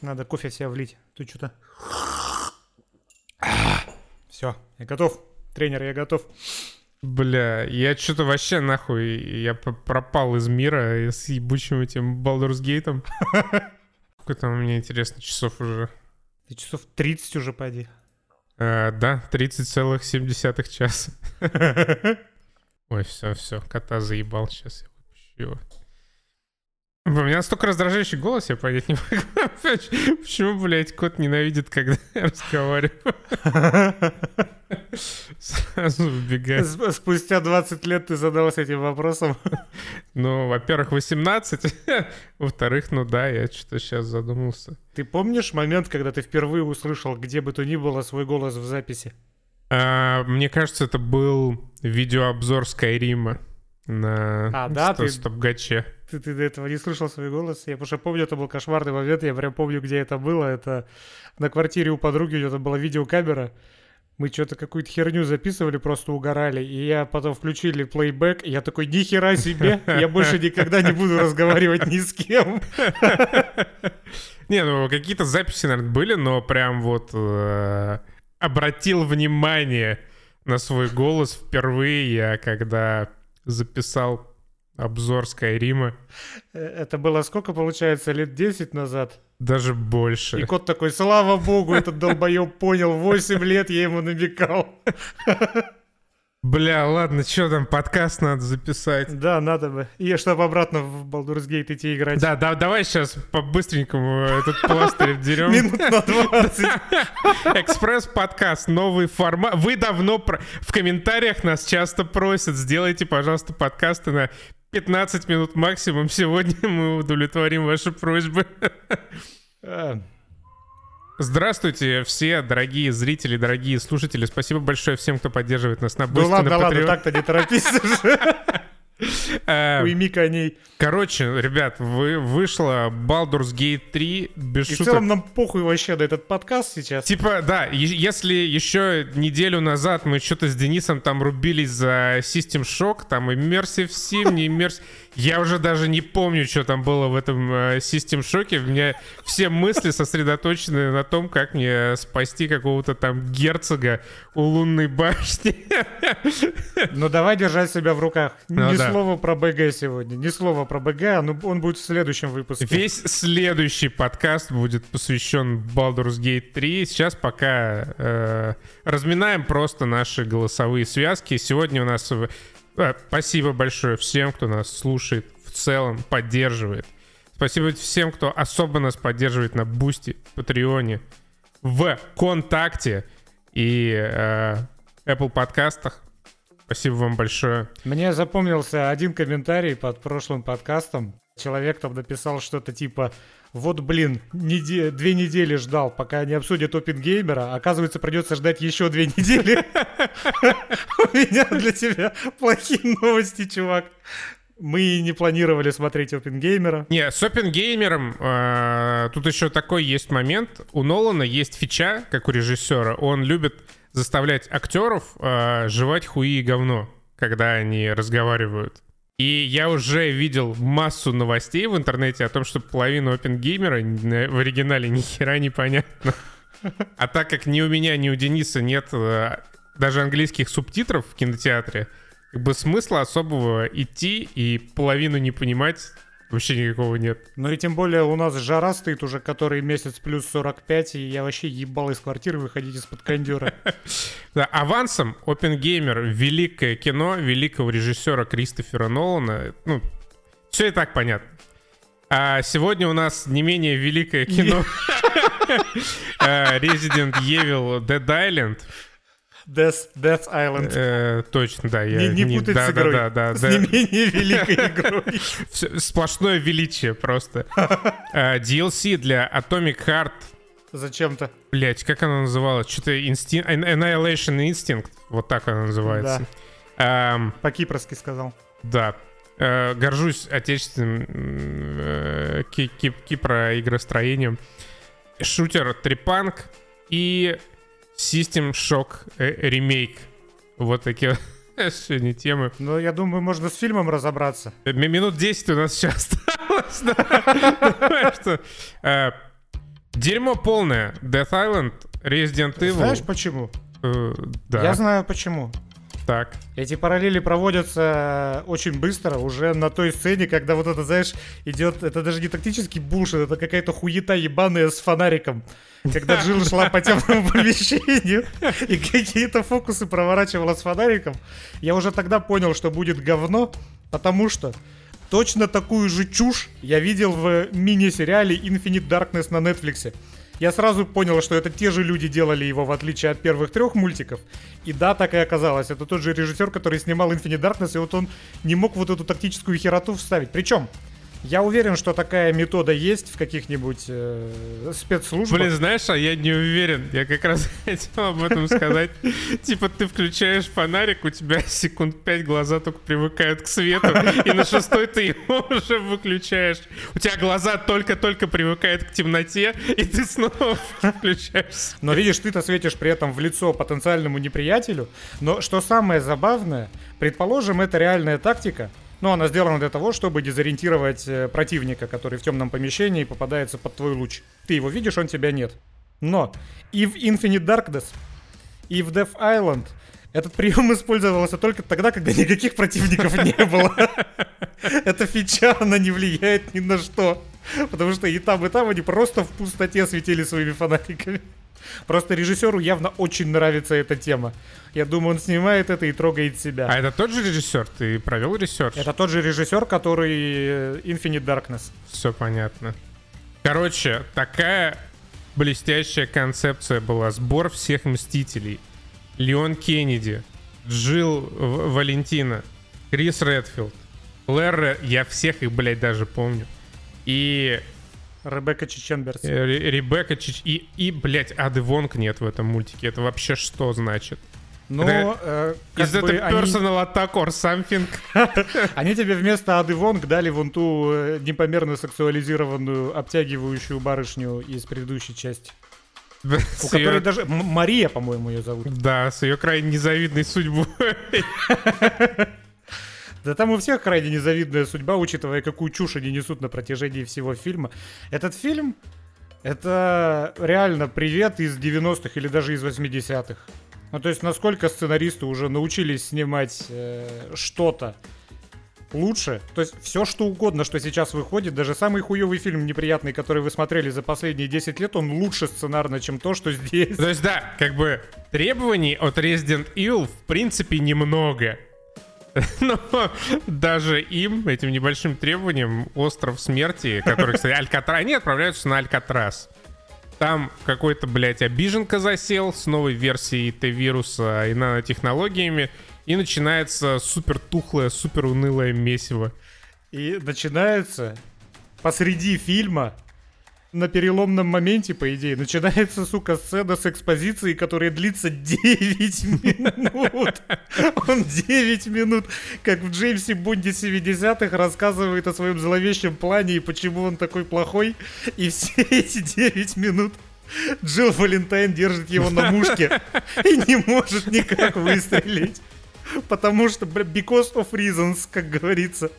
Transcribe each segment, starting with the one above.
Надо кофе в себя влить. Тут что-то... Все, я готов. Тренер, я готов. Бля, я что-то вообще нахуй, я пропал из мира с ебучим этим Baldur's Gate. Сколько там меня, интересно, часов уже? Ты часов 30 уже поди. А, да, 30,7 часа. Ой, все, все, кота заебал, сейчас я выпущу его. У меня настолько раздражающий голос, я понять не могу. Почему, блядь, кот ненавидит, когда я разговариваю? Сразу убегает. Спустя 20 лет ты задался этим вопросом. Ну, во-первых, 18. Во-вторых, ну да, я что-то сейчас задумался. Ты помнишь момент, когда ты впервые услышал, где бы то ни было, свой голос в записи? А, мне кажется, это был видеообзор Скайрима на А, да, ты- стопгаче. Ты, ты до этого не слышал свой голос? Я потому помню, это был кошмарный момент, я прям помню, где это было. Это на квартире у подруги, у нее там была видеокамера. Мы что-то какую-то херню записывали, просто угорали. И я потом включили плейбэк, и я такой, нихера себе, я больше никогда не буду разговаривать ни с кем. Не, ну какие-то записи, наверное, были, но прям вот э, обратил внимание на свой голос впервые я, когда записал обзор Скайрима. Э, Это было сколько, получается, лет 10 назад? Даже И больше. кот такой, слава богу, этот долбоеб понял, 8 лет я ему намекал. Бля, ладно, что там, подкаст надо записать. Да, надо бы. И чтобы обратно в Baldur's Gate идти играть. Да, да, давай сейчас по-быстренькому этот пластырь дерем. Минут на 20. Экспресс-подкаст, новый формат. Вы давно в комментариях нас часто просят, сделайте, пожалуйста, подкасты на 15 минут максимум. Сегодня мы удовлетворим ваши просьбы. А, Здравствуйте, все дорогие зрители, дорогие слушатели. Спасибо большое всем, кто поддерживает нас на Ну Boosty, ладно, на ладно, так-то не торопись уже. Э, Уйми коней. Короче, ребят, вы, вышла Baldur's Gate 3 без И в шуток. целом нам похуй вообще на этот подкаст сейчас. Типа, да, если еще неделю назад мы что-то с Денисом там рубились за System Shock, там Immersive Sim, не Immersive... Я уже даже не помню, что там было в этом э, System Shock. У меня все мысли сосредоточены на том, как мне спасти какого-то там герцога у лунной башни. Ну давай держать себя в руках. Ну ни да. слова про БГ сегодня. Ни слова про БГ, а ну он будет в следующем выпуске. Весь следующий подкаст будет посвящен Baldur's Gate 3. Сейчас пока э, разминаем просто наши голосовые связки. Сегодня у нас... спасибо большое всем, кто нас слушает в целом, поддерживает. Спасибо всем, кто особо нас поддерживает на Boosty, Patreon е, в Контакте и э, Apple подкастах. Спасибо вам большое. Мне запомнился один комментарий под прошлым подкастом. Человек там написал что-то типа вот, блин, неде- две недели ждал, пока они обсудят Опенгеймера. Оказывается, придется ждать еще две недели. У меня для тебя плохие новости, чувак. Мы не планировали смотреть Опенгеймера. Не, с опенгеймером э, тут еще такой есть момент. У Нолана есть фича, как у режиссера. Он любит заставлять актеров э, жевать хуи и говно, когда они разговаривают. И я уже видел массу новостей в интернете о том, что половина опенгеймера н- в оригинале ни хера не понятно. А так как ни у меня, ни у Дениса нет э, даже английских субтитров в кинотеатре, как бы смысла особого идти и половину не понимать вообще никакого нет. Ну и тем более у нас жара стоит уже который месяц плюс 45, и я вообще ебал из квартиры выходить из-под кондера. Да, авансом Опенгеймер великое кино великого режиссера Кристофера Нолана. Ну, все и так понятно. А сегодня у нас не менее великое кино э, Resident Evil Dead Island. Death, Death Island. Э, Точно, да. Я, Не, не путать да, с игрой. Да, да, с да, не да. менее великой игрой. Сплошное величие просто. Э, DLC для Atomic Heart. Зачем-то. Блять, как она называлась? Что-то Instinct... Annihilation Instinct. Вот так она называется. Эм, По-кипрски сказал. Да. Э, горжусь отечественным э, ки- ки- Кипра игростроением. Шутер Трипанк и System Shock э, ремейк. Вот такие сегодня темы. Ну, я думаю, можно с фильмом разобраться. Э, ми- Минут 10 у нас еще осталось. э, Дерьмо полное. Death Island, Resident Evil. Знаешь почему? Да. Я знаю почему. Так. Эти параллели проводятся очень быстро, уже на той сцене, когда вот это, знаешь, идет, это даже не тактический бушит, это какая-то хуета ебаная с фонариком. Когда Джилл шла по темному помещению и какие-то фокусы проворачивала с фонариком, я уже тогда понял, что будет говно, потому что точно такую же чушь я видел в мини-сериале Infinite Darkness на Netflix. Я сразу понял, что это те же люди делали его, в отличие от первых трех мультиков. И да, так и оказалось. Это тот же режиссер, который снимал Infinite Darkness, и вот он не мог вот эту тактическую хероту вставить. Причем, я уверен, что такая метода есть в каких-нибудь э, спецслужбах. Блин, знаешь, а я не уверен. Я как раз хотел об этом сказать. Типа ты включаешь фонарик, у тебя секунд пять глаза только привыкают к свету, и на шестой ты его уже выключаешь. У тебя глаза только-только привыкают к темноте, и ты снова включаешь. Но видишь, ты-то светишь при этом в лицо потенциальному неприятелю. Но что самое забавное, предположим, это реальная тактика, но она сделана для того, чтобы дезориентировать э, противника, который в темном помещении попадается под твой луч. Ты его видишь, он тебя нет. Но и в Infinite Darkness, и в Death Island этот прием использовался только тогда, когда никаких противников не было. Эта фича, она не влияет ни на что. Потому что и там, и там они просто в пустоте светили своими фонариками. Просто режиссеру явно очень нравится эта тема. Я думаю, он снимает это и трогает себя. А это тот же режиссер? Ты провел research? Это тот же режиссер, который э, Infinite Darkness. Все понятно. Короче, такая блестящая концепция была. Сбор всех Мстителей. Леон Кеннеди, Джилл Валентина, Крис Редфилд, Клэр, я всех их, блядь, даже помню. И Ребекка Чиченберс. Э, Ребекка Чич... И, и, блядь, Ады Вонг нет в этом мультике. Это вообще что значит? Ну, э, Is that a personal они... attack or something? они тебе вместо Ады Вонг дали вон ту э, непомерно сексуализированную, обтягивающую барышню из предыдущей части. У которой даже... Мария, по-моему, ее зовут. Да, с ее крайне незавидной судьбой. Да там у всех крайне незавидная судьба, учитывая, какую чушь они несут на протяжении всего фильма. Этот фильм — это реально привет из 90-х или даже из 80-х. Ну, то есть, насколько сценаристы уже научились снимать э, что-то лучше. То есть, все что угодно, что сейчас выходит, даже самый хуевый фильм неприятный, который вы смотрели за последние 10 лет, он лучше сценарно, чем то, что здесь. То есть, да, как бы требований от Resident Evil в принципе немного. Но даже им, этим небольшим требованием, остров смерти, который, кстати, Алькатрас, они отправляются на Алькатрас. Там какой-то, блядь, обиженка засел с новой версией Т-вируса и нанотехнологиями, и начинается супер тухлое, супер унылое месиво. И начинается посреди фильма на переломном моменте, по идее, начинается, сука, сцена с экспозицией, которая длится 9 минут. Он 9 минут, как в Джеймсе Бонде 70-х, рассказывает о своем зловещем плане и почему он такой плохой. И все эти 9 минут Джилл Валентайн держит его на мушке и не может никак выстрелить. Потому что, because of reasons, как говорится.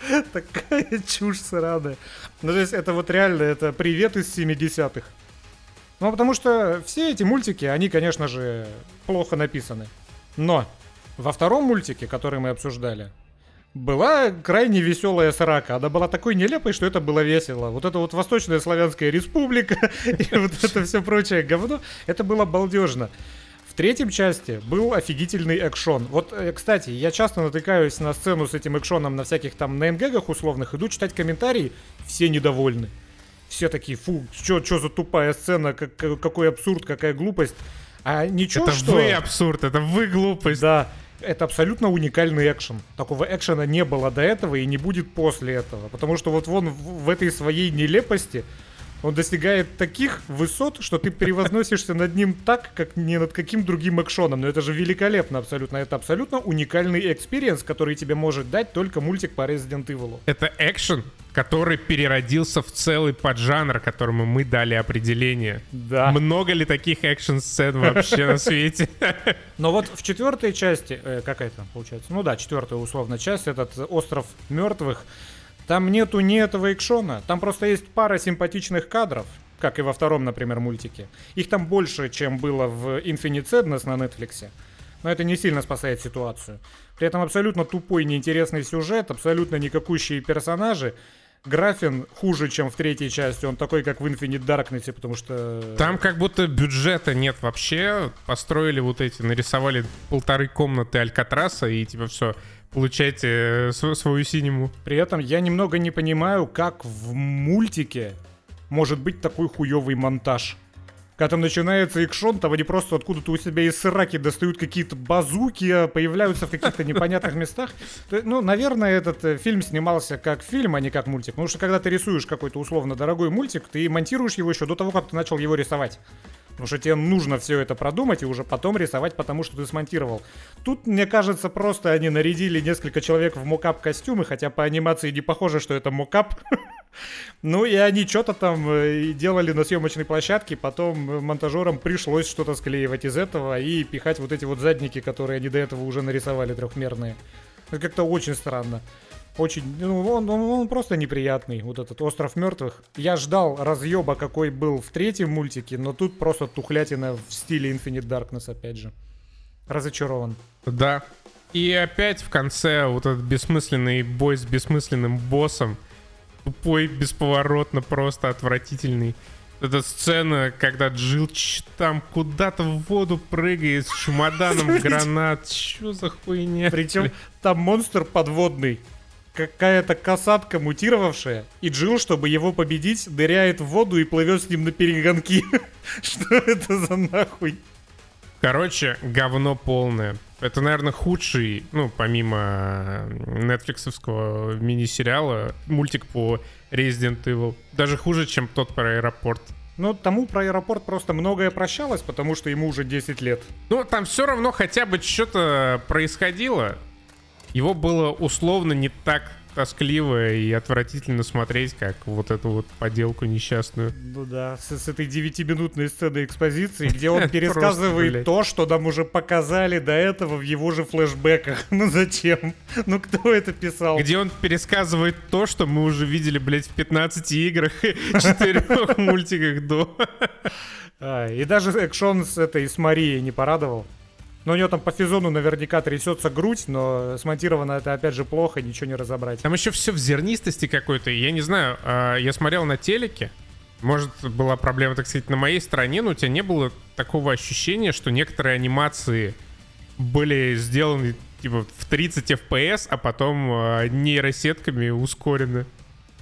Такая чушь сраная. Ну, то есть это вот реально, это привет из 70-х. Ну, потому что все эти мультики, они, конечно же, плохо написаны. Но во втором мультике, который мы обсуждали, была крайне веселая срака. Она была такой нелепой, что это было весело. Вот это вот Восточная Славянская Республика и вот это все прочее говно, это было балдежно третьем части был офигительный экшон. Вот, э, кстати, я часто натыкаюсь на сцену с этим экшоном на всяких там нейнгэгах условных, иду читать комментарии, все недовольны. Все такие, фу, что за тупая сцена, как, какой абсурд, какая глупость. А ничего, это что... вы абсурд, это вы глупость. Да, это абсолютно уникальный экшен. Такого экшена не было до этого и не будет после этого. Потому что вот вон в, в этой своей нелепости он достигает таких высот, что ты перевозносишься над ним так, как не над каким другим экшоном. Но это же великолепно абсолютно. Это абсолютно уникальный experience, который тебе может дать только мультик по Resident Evil. Это экшен, который переродился в целый поджанр, которому мы дали определение. Да. Много ли таких экшн-сцен вообще на свете? Но вот в четвертой части, э, какая там получается? Ну да, четвертая условно часть, этот остров мертвых, там нету ни этого экшона, там просто есть пара симпатичных кадров, как и во втором, например, мультике. Их там больше, чем было в Infinite Sadness на Netflix. Но это не сильно спасает ситуацию. При этом абсолютно тупой, неинтересный сюжет, абсолютно никакущие персонажи. Графин хуже, чем в третьей части. Он такой, как в Infinite Darkness, потому что... Там как будто бюджета нет вообще. Построили вот эти, нарисовали полторы комнаты Алькатраса и типа все, получайте э, свою синему. При этом я немного не понимаю, как в мультике может быть такой хуёвый монтаж. Когда там начинается экшон, там они просто откуда-то у себя из сраки достают какие-то базуки, а появляются в каких-то непонятных местах. Ну, наверное, этот э, фильм снимался как фильм, а не как мультик. Потому что когда ты рисуешь какой-то условно дорогой мультик, ты монтируешь его еще до того, как ты начал его рисовать. Потому что тебе нужно все это продумать и уже потом рисовать, потому что ты смонтировал. Тут, мне кажется, просто они нарядили несколько человек в мокап костюмы, хотя по анимации не похоже, что это мокап. Ну и они что-то там э, делали на съемочной площадке, потом монтажерам пришлось что-то склеивать из этого и пихать вот эти вот задники, которые они до этого уже нарисовали трехмерные. Это как-то очень странно. Очень, ну, он, он, он просто неприятный, вот этот остров мертвых. Я ждал разъеба, какой был в третьем мультике, но тут просто тухлятина в стиле Infinite Darkness, опять же. Разочарован. Да. И опять в конце вот этот бессмысленный бой с бессмысленным боссом тупой, бесповоротно, просто отвратительный. Эта сцена, когда Джилч там куда-то в воду прыгает с чемоданом гранат. Что за хуйня? Причем там монстр подводный. Какая-то касатка мутировавшая, и Джилл, чтобы его победить, дыряет в воду и плывет с ним на перегонки. Что это за нахуй? Короче, говно полное. Это, наверное, худший, ну, помимо нетфликсовского мини-сериала, мультик по Resident Evil. Даже хуже, чем тот про аэропорт. Ну, тому про аэропорт просто многое прощалось, потому что ему уже 10 лет. Ну, там все равно хотя бы что-то происходило. Его было условно не так тоскливо и отвратительно смотреть, как вот эту вот поделку несчастную. Ну да, с, с этой девятиминутной сценой экспозиции, где он пересказывает то, что нам уже показали до этого в его же флешбеках. Ну зачем? Ну кто это писал? Где он пересказывает то, что мы уже видели, блядь, в 15 играх и 4 мультиках до. А, и даже экшон с этой, с Марией не порадовал. Но у него там по физону наверняка трясется грудь, но смонтировано это опять же плохо, ничего не разобрать. Там еще все в зернистости какой-то. Я не знаю, а, я смотрел на телеке. Может, была проблема, так сказать, на моей стороне, но у тебя не было такого ощущения, что некоторые анимации были сделаны типа в 30 FPS, а потом э, нейросетками ускорены.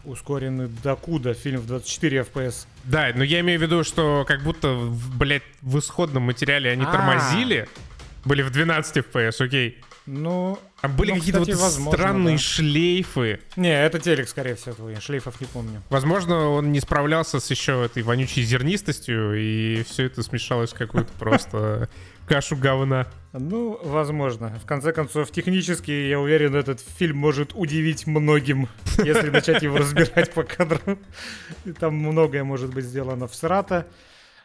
Ускорены докуда? Фильм в 24 FPS. Да, но я имею в виду, что как будто, блядь, в исходном материале они А-а-а. тормозили, были в 12 FPS, окей. Ну, Там были ну, какие-то вот возможно, странные да. шлейфы. Не, это телек, скорее всего, я шлейфов не помню. Возможно, он не справлялся с еще этой вонючей зернистостью, и все это смешалось в какую-то просто кашу говна. Ну, возможно. В конце концов, технически, я уверен, этот фильм может удивить многим, если начать его разбирать по кадрам. Там многое может быть сделано в срата.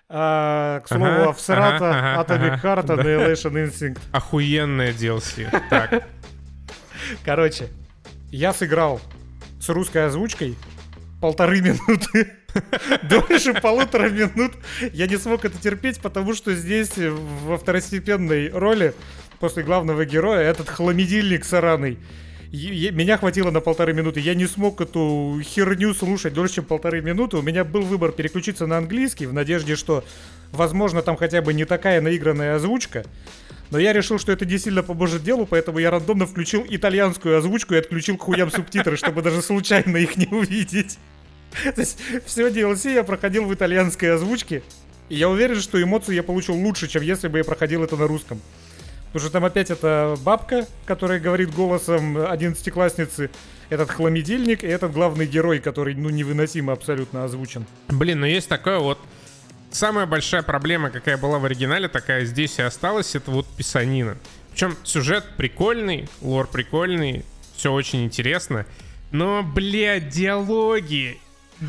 А, к слову, ага, Авсерата, ага, ага, Atomic Heart, ага, Annihilation Instinct. Охуенная DLC. Так. Короче, я сыграл с русской озвучкой полторы минуты. Дольше полутора минут я не смог это терпеть, потому что здесь во второстепенной роли после главного героя этот хламидильник сараный меня хватило на полторы минуты. Я не смог эту херню слушать дольше, чем полторы минуты. У меня был выбор переключиться на английский в надежде, что, возможно, там хотя бы не такая наигранная озвучка. Но я решил, что это не сильно поможет делу, поэтому я рандомно включил итальянскую озвучку и отключил к хуям субтитры, чтобы даже случайно их не увидеть. То есть все DLC я проходил в итальянской озвучке. И я уверен, что эмоции я получил лучше, чем если бы я проходил это на русском. Потому что там опять эта бабка, которая говорит голосом одиннадцатиклассницы, этот хламидельник и этот главный герой, который, ну, невыносимо абсолютно озвучен. Блин, ну есть такое вот... Самая большая проблема, какая была в оригинале, такая здесь и осталась, это вот писанина. Причем сюжет прикольный, лор прикольный, все очень интересно. Но, блядь, диалоги,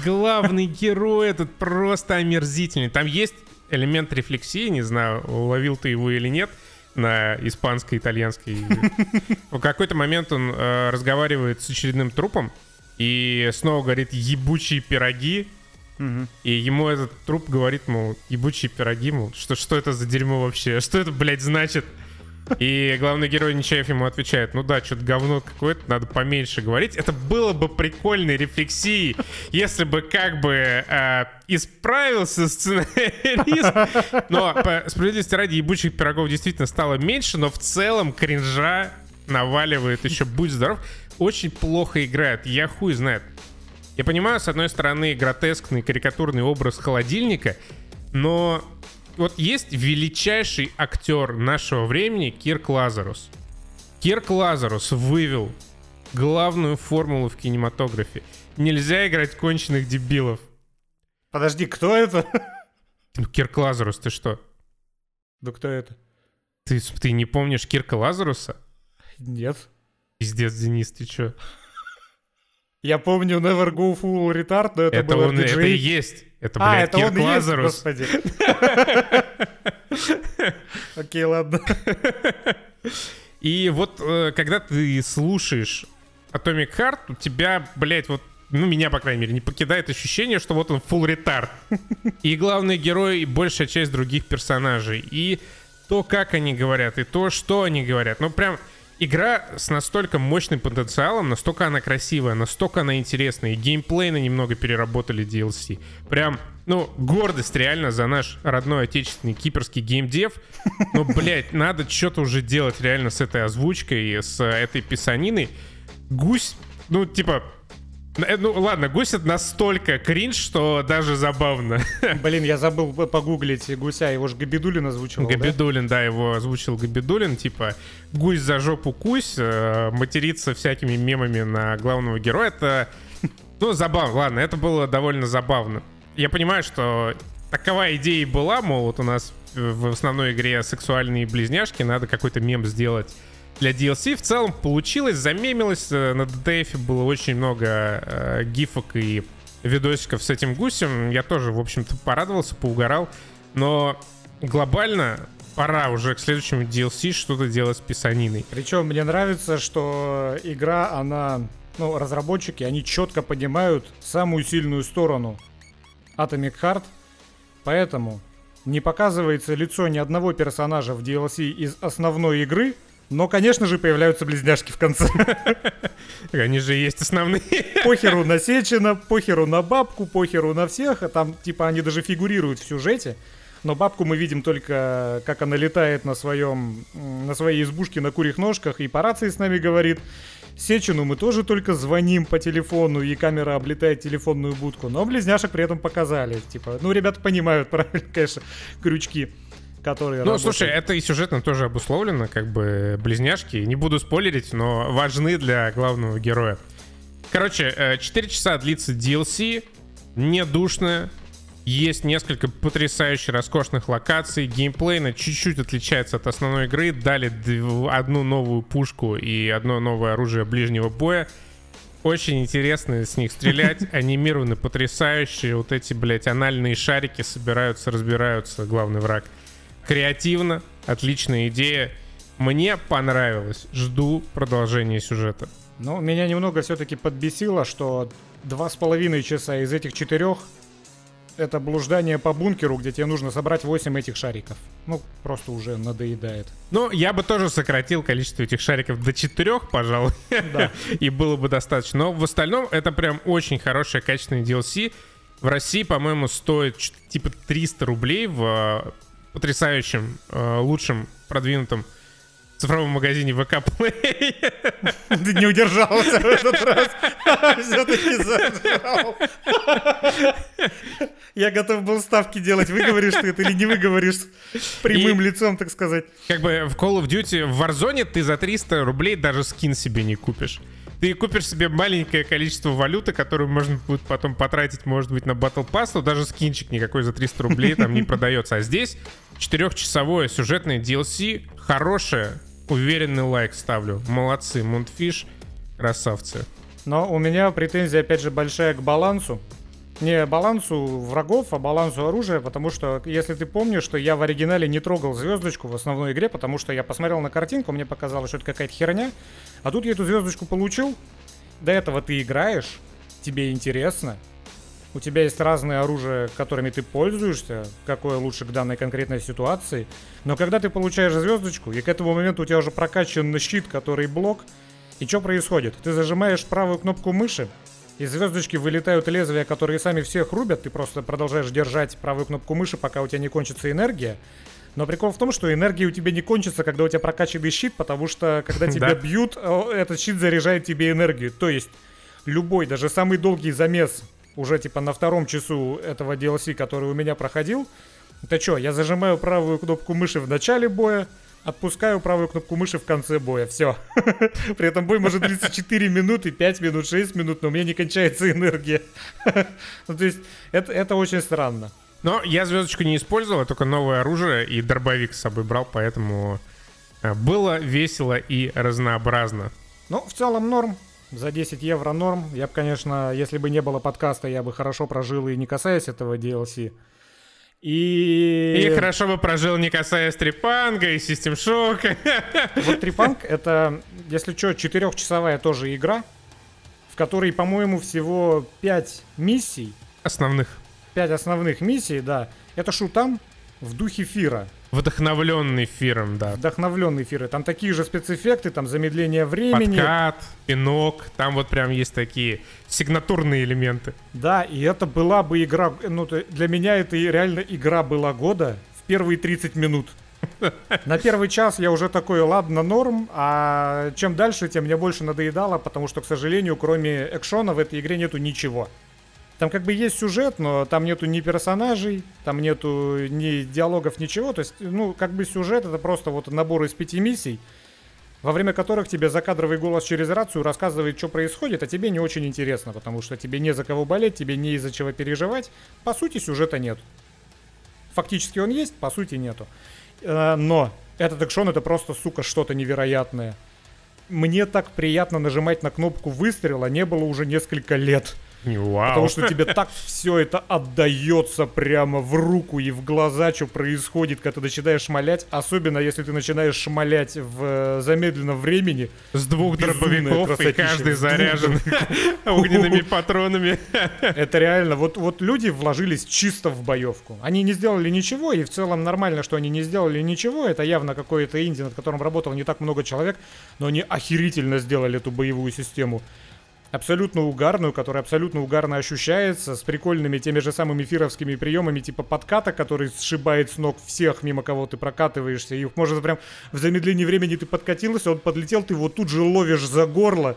главный герой этот просто омерзительный. Там есть элемент рефлексии, не знаю, уловил ты его или нет — на испанско-итальянский. В какой-то момент он э, разговаривает с очередным трупом и снова говорит «ебучие пироги». И ему этот труп говорит, мол, ебучие пироги, мол, что, что это за дерьмо вообще? Что это, блядь, значит? И главный герой Нечаев ему отвечает, ну да, что-то говно какое-то, надо поменьше говорить. Это было бы прикольной рефлексией, если бы как бы э, исправился сценарист. Но по справедливости ради ебучих пирогов действительно стало меньше, но в целом кринжа наваливает еще «Будь здоров». Очень плохо играет, я хуй знает. Я понимаю, с одной стороны, гротескный карикатурный образ холодильника, но вот есть величайший актер нашего времени Кирк Лазарус. Кирк Лазарус вывел главную формулу в кинематографе. Нельзя играть конченых дебилов. Подожди, кто это? Ну, Кирк Лазарус, ты что? Да кто это? Ты, ты не помнишь Кирка Лазаруса? Нет. Пиздец, Денис, ты чё? Я помню Never Go Full Retard, но это, Это, был он, это и есть. Это, А, блядь, это Кирк он и есть, Лазарус. господи. Окей, ладно. И вот э, когда ты слушаешь Atomic Heart, у тебя, блядь, вот ну, меня, по крайней мере, не покидает ощущение, что вот он full ретард. И главный герой, и большая часть других персонажей. И то, как они говорят, и то, что они говорят. Ну, прям игра с настолько мощным потенциалом, настолько она красивая, настолько она интересная. И геймплейно немного переработали DLC. Прям, ну, гордость реально за наш родной отечественный киперский геймдев. Но, блядь, надо что-то уже делать реально с этой озвучкой, с э, этой писаниной. Гусь, ну, типа, ну ладно, гусь это настолько кринж, что даже забавно. Блин, я забыл погуглить гуся, его же Габидулин озвучивал, да? Габидулин, да, его озвучил Габидулин, типа гусь за жопу кусь, э, материться всякими мемами на главного героя. Это, ну, забавно, ладно, это было довольно забавно. Я понимаю, что такова идея и была, мол, вот у нас в основной игре сексуальные близняшки, надо какой-то мем сделать для DLC. В целом получилось, замемилось. э, На DTF было очень много э, гифок и видосиков с этим гусем. Я тоже, в общем-то, порадовался, поугарал. Но глобально пора уже к следующему DLC что-то делать с писаниной. Причем мне нравится, что игра, она, ну, разработчики, они четко понимают самую сильную сторону Atomic Heart, поэтому не показывается лицо ни одного персонажа в DLC из основной игры, но, конечно же, появляются близняшки в конце. Они же есть основные. Похеру на Сечина, похеру на бабку, похеру на всех, а там, типа, они даже фигурируют в сюжете. Но бабку мы видим только, как она летает на своем, на своей избушке на курьих ножках и по рации с нами говорит. Сечину мы тоже только звоним по телефону, и камера облетает телефонную будку. Но близняшек при этом показали. Типа, ну, ребята понимают правильно, конечно, крючки, которые Ну, работают. слушай, это и сюжетно тоже обусловлено, как бы близняшки. Не буду спойлерить, но важны для главного героя. Короче, 4 часа длится DLC, не душная, есть несколько потрясающе роскошных локаций, геймплейно чуть-чуть отличается от основной игры, дали одну новую пушку и одно новое оружие ближнего боя. Очень интересно с них стрелять, анимированы потрясающе, вот эти, блядь, анальные шарики собираются, разбираются, главный враг. Креативно, отличная идея. Мне понравилось. Жду продолжения сюжета. Ну, меня немного все-таки подбесило, что два с половиной часа из этих четырех это блуждание по бункеру, где тебе нужно собрать 8 этих шариков. Ну, просто уже надоедает. Ну, я бы тоже сократил количество этих шариков до четырех, пожалуй. Да. И было бы достаточно. Но в остальном это прям очень хорошая, качественная DLC. В России, по-моему, стоит типа 300 рублей в э, потрясающем, э, лучшем, продвинутом цифровом магазине ВК Play. Ты не удержался в этот раз. Все-таки зажал. Я готов был ставки делать, выговоришь ты это или не выговоришь прямым И- лицом, так сказать. Как бы в Call of Duty в Warzone ты за 300 рублей даже скин себе не купишь. Ты купишь себе маленькое количество валюты, которую можно будет потом потратить, может быть, на Battle Pass, но даже скинчик никакой за 300 рублей там не продается. А здесь четырехчасовое сюжетное DLC, хорошее, уверенный лайк ставлю. Молодцы, Мунтфиш, красавцы. Но у меня претензия, опять же, большая к балансу. Не балансу врагов, а балансу оружия, потому что, если ты помнишь, что я в оригинале не трогал звездочку в основной игре, потому что я посмотрел на картинку, мне показалось, что это какая-то херня, а тут я эту звездочку получил, до этого ты играешь, тебе интересно, у тебя есть разные оружия, которыми ты пользуешься, какое лучше к данной конкретной ситуации. Но когда ты получаешь звездочку, и к этому моменту у тебя уже прокачан щит, который блок, и что происходит? Ты зажимаешь правую кнопку мыши, из звездочки вылетают лезвия, которые сами всех рубят, ты просто продолжаешь держать правую кнопку мыши, пока у тебя не кончится энергия. Но прикол в том, что энергия у тебя не кончится, когда у тебя прокачанный щит, потому что когда тебя бьют, этот щит заряжает тебе энергию. То есть любой, даже самый долгий замес уже типа на втором часу этого DLC, который у меня проходил, это что, я зажимаю правую кнопку мыши в начале боя, отпускаю правую кнопку мыши в конце боя. Все. При этом бой может длиться 4 минуты, 5 минут, 6 минут, но у меня не кончается энергия. ну, то есть, это, это очень странно. Но я звездочку не использовал, я только новое оружие и дробовик с собой брал, поэтому э, было весело и разнообразно. Ну, в целом норм. За 10 евро норм. Я бы, конечно, если бы не было подкаста, я бы хорошо прожил и не касаясь этого DLC. И... И хорошо бы прожил, не касаясь Трипанга и Систем Шока. Вот Трипанг — это, если что, четырехчасовая тоже игра, в которой, по-моему, всего 5 миссий. Основных. 5 основных миссий, да. Это шутам в духе Фира. Вдохновленный эфиром, да. Вдохновленный эфиры. Там такие же спецэффекты, там замедление времени. Подкат, пинок, там вот прям есть такие сигнатурные элементы. Да, и это была бы игра, ну для меня это реально игра была года в первые 30 минут. На первый час я уже такой, ладно, норм, а чем дальше, тем мне больше надоедало, потому что, к сожалению, кроме экшона в этой игре нету ничего. Там как бы есть сюжет, но там нету ни персонажей, там нету ни диалогов, ничего. То есть, ну, как бы сюжет это просто вот набор из пяти миссий, во время которых тебе закадровый голос через рацию рассказывает, что происходит, а тебе не очень интересно, потому что тебе не за кого болеть, тебе не из-за чего переживать. По сути, сюжета нет. Фактически он есть, по сути нету. Э, но этот экшон это просто, сука, что-то невероятное. Мне так приятно нажимать на кнопку выстрела не было уже несколько лет. Вау. Потому что тебе так все это отдается прямо в руку и в глаза, что происходит, когда ты начинаешь шмалять. Особенно если ты начинаешь шмалять в э, замедленном времени. С двух дробовиков, и каждый заряжен огненными патронами. Это реально. Вот, вот люди вложились чисто в боевку. Они не сделали ничего, и в целом нормально, что они не сделали ничего. Это явно какой-то инди, над которым работало не так много человек, но они охерительно сделали эту боевую систему абсолютно угарную, которая абсолютно угарно ощущается, с прикольными теми же самыми фировскими приемами, типа подката, который сшибает с ног всех, мимо кого ты прокатываешься. И может прям в замедлении времени ты подкатился, он подлетел, ты его тут же ловишь за горло,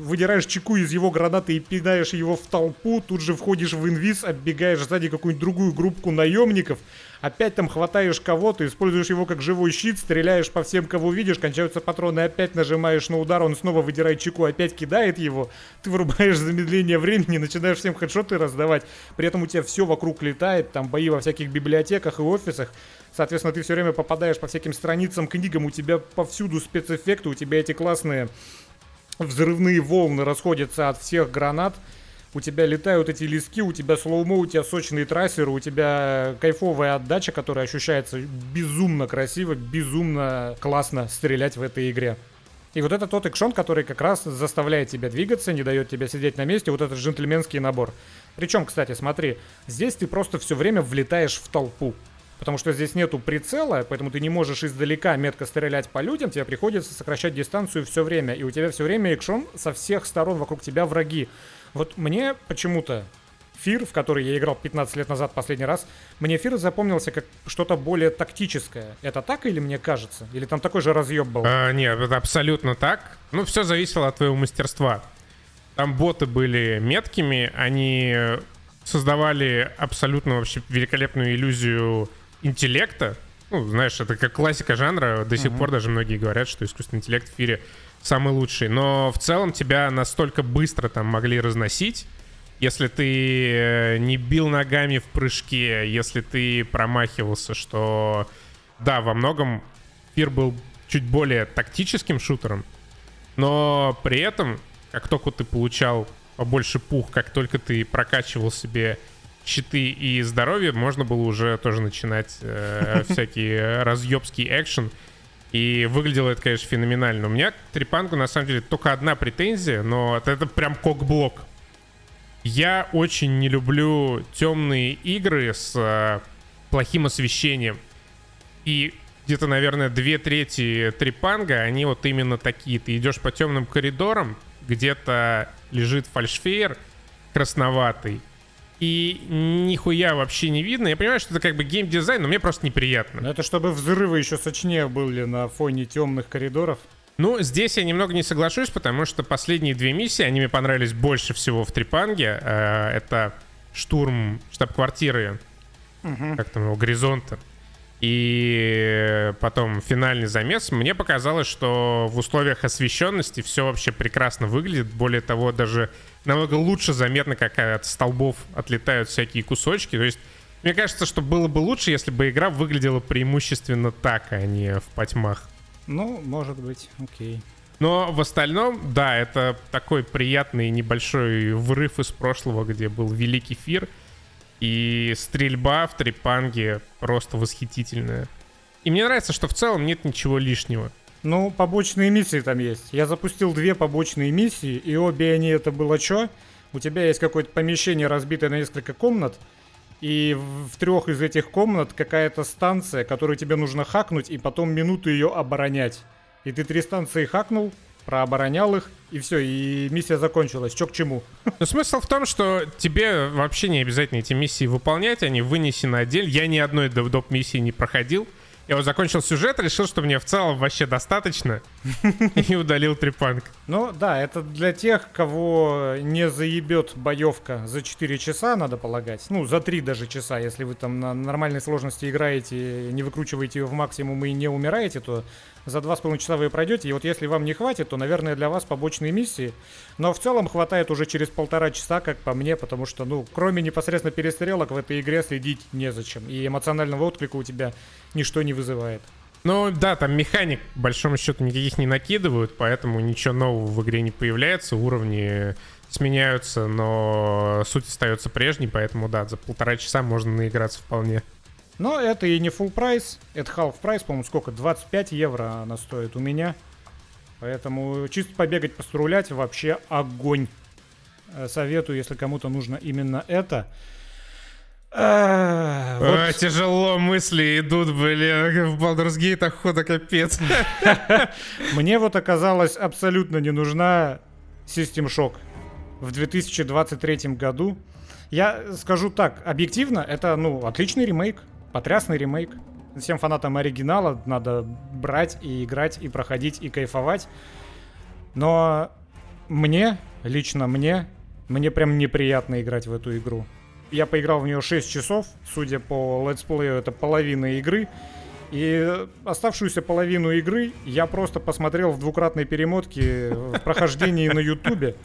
выдираешь чеку из его гранаты и пинаешь его в толпу, тут же входишь в инвиз, оббегаешь сзади какую-нибудь другую группку наемников, опять там хватаешь кого-то, используешь его как живой щит, стреляешь по всем, кого видишь, кончаются патроны, опять нажимаешь на удар, он снова выдирает чеку, опять кидает его, ты вырубаешь замедление времени, начинаешь всем хедшоты раздавать, при этом у тебя все вокруг летает, там бои во всяких библиотеках и офисах, Соответственно, ты все время попадаешь по всяким страницам, книгам, у тебя повсюду спецэффекты, у тебя эти классные взрывные волны расходятся от всех гранат, у тебя летают эти лески, у тебя слоумо, у тебя сочные трассеры, у тебя кайфовая отдача, которая ощущается безумно красиво, безумно классно стрелять в этой игре. И вот это тот экшон, который как раз заставляет тебя двигаться, не дает тебе сидеть на месте, вот этот джентльменский набор. Причем, кстати, смотри, здесь ты просто все время влетаешь в толпу потому что здесь нету прицела, поэтому ты не можешь издалека метко стрелять по людям, тебе приходится сокращать дистанцию все время, и у тебя все время экшон со всех сторон вокруг тебя враги. Вот мне почему-то Фир, в который я играл 15 лет назад последний раз, мне Фир запомнился как что-то более тактическое. Это так или мне кажется? Или там такой же разъеб был? А, нет, это абсолютно так. Ну, все зависело от твоего мастерства. Там боты были меткими, они создавали абсолютно вообще великолепную иллюзию интеллекта, ну, знаешь, это как классика жанра, до сих mm-hmm. пор даже многие говорят, что искусственный интеллект в эфире самый лучший, но в целом тебя настолько быстро там могли разносить, если ты э, не бил ногами в прыжке, если ты промахивался, что да, во многом Фир был чуть более тактическим шутером, но при этом, как только ты получал побольше пух, как только ты прокачивал себе щиты и здоровье, можно было уже тоже начинать э, всякие разъебский экшен. И выглядело это, конечно, феноменально. У меня к Трипангу, на самом деле, только одна претензия, но это, это прям кокблок. Я очень не люблю темные игры с э, плохим освещением. И где-то, наверное, две трети трипанга, они вот именно такие. Ты идешь по темным коридорам, где-то лежит фальшфейер красноватый, и нихуя вообще не видно. Я понимаю, что это как бы геймдизайн, но мне просто неприятно. Но это чтобы взрывы еще сочнее были на фоне темных коридоров. Ну, здесь я немного не соглашусь, потому что последние две миссии, они мне понравились больше всего в Трипанге. Э, это штурм штаб-квартиры, угу. как там его, Горизонта. И потом финальный замес. Мне показалось, что в условиях освещенности все вообще прекрасно выглядит. Более того, даже намного лучше заметно, как от столбов отлетают всякие кусочки. То есть, мне кажется, что было бы лучше, если бы игра выглядела преимущественно так, а не в потьмах. Ну, может быть, окей. Но в остальном, да, это такой приятный небольшой врыв из прошлого, где был великий фир. И стрельба в трипанге просто восхитительная. И мне нравится, что в целом нет ничего лишнего. Ну, побочные миссии там есть. Я запустил две побочные миссии, и обе они это было что? У тебя есть какое-то помещение, разбитое на несколько комнат, и в трех из этих комнат какая-то станция, которую тебе нужно хакнуть и потом минуту ее оборонять. И ты три станции хакнул, прооборонял их, и все, и миссия закончилась. Чё к чему? Но смысл в том, что тебе вообще не обязательно эти миссии выполнять, они вынесены отдельно. Я ни одной доп. миссии не проходил. Я вот закончил сюжет, решил, что мне в целом вообще достаточно, и удалил трипанк. Ну да, это для тех, кого не заебет боевка за 4 часа, надо полагать. Ну, за 3 даже часа, если вы там на нормальной сложности играете, не выкручиваете ее в максимум и не умираете, то за два с половиной часа вы пройдете, и вот если вам не хватит, то, наверное, для вас побочные миссии. Но в целом хватает уже через полтора часа, как по мне, потому что, ну, кроме непосредственно перестрелок в этой игре следить незачем. И эмоционального отклика у тебя ничто не вызывает. Ну да, там механик, большому счету, никаких не накидывают, поэтому ничего нового в игре не появляется, уровни сменяются, но суть остается прежней, поэтому да, за полтора часа можно наиграться вполне. Но это и не full прайс, это half прайс, по-моему, сколько? 25 евро она стоит у меня. Поэтому чисто побегать, пострулять вообще огонь. Э, советую, если кому-то нужно именно это. А, вот. а, тяжело мысли идут, блин, в Baldur's Gate охота капец. Мне вот оказалось абсолютно не нужна System Shock в 2023 году. Я скажу так, объективно, это, ну, отличный ремейк потрясный ремейк. Всем фанатам оригинала надо брать и играть, и проходить, и кайфовать. Но мне, лично мне, мне прям неприятно играть в эту игру. Я поиграл в нее 6 часов, судя по летсплею, это половина игры. И оставшуюся половину игры я просто посмотрел в двукратной перемотке в прохождении на ютубе.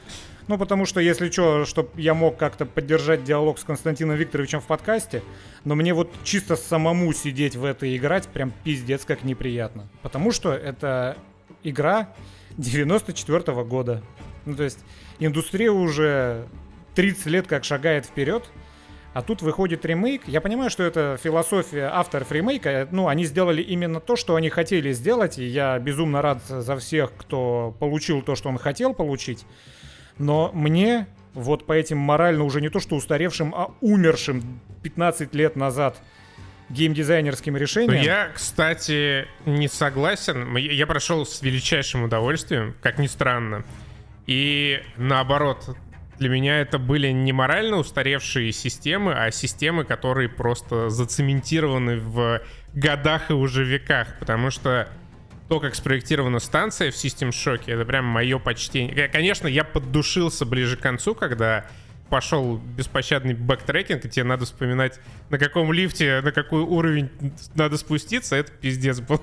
Ну, потому что, если что, чтобы я мог как-то поддержать диалог с Константином Викторовичем в подкасте, но мне вот чисто самому сидеть в это играть прям пиздец как неприятно. Потому что это игра 94 -го года. Ну, то есть индустрия уже 30 лет как шагает вперед, а тут выходит ремейк. Я понимаю, что это философия авторов ремейка. Ну, они сделали именно то, что они хотели сделать. И я безумно рад за всех, кто получил то, что он хотел получить. Но мне вот по этим морально уже не то что устаревшим, а умершим 15 лет назад геймдизайнерским решением. Я, кстати, не согласен. Я прошел с величайшим удовольствием, как ни странно. И наоборот, для меня это были не морально устаревшие системы, а системы, которые просто зацементированы в годах и уже веках. Потому что то, как спроектирована станция в System Shock, это прям мое почтение. Конечно, я поддушился ближе к концу, когда пошел беспощадный backtracking, и тебе надо вспоминать, на каком лифте, на какой уровень надо спуститься, это пиздец был.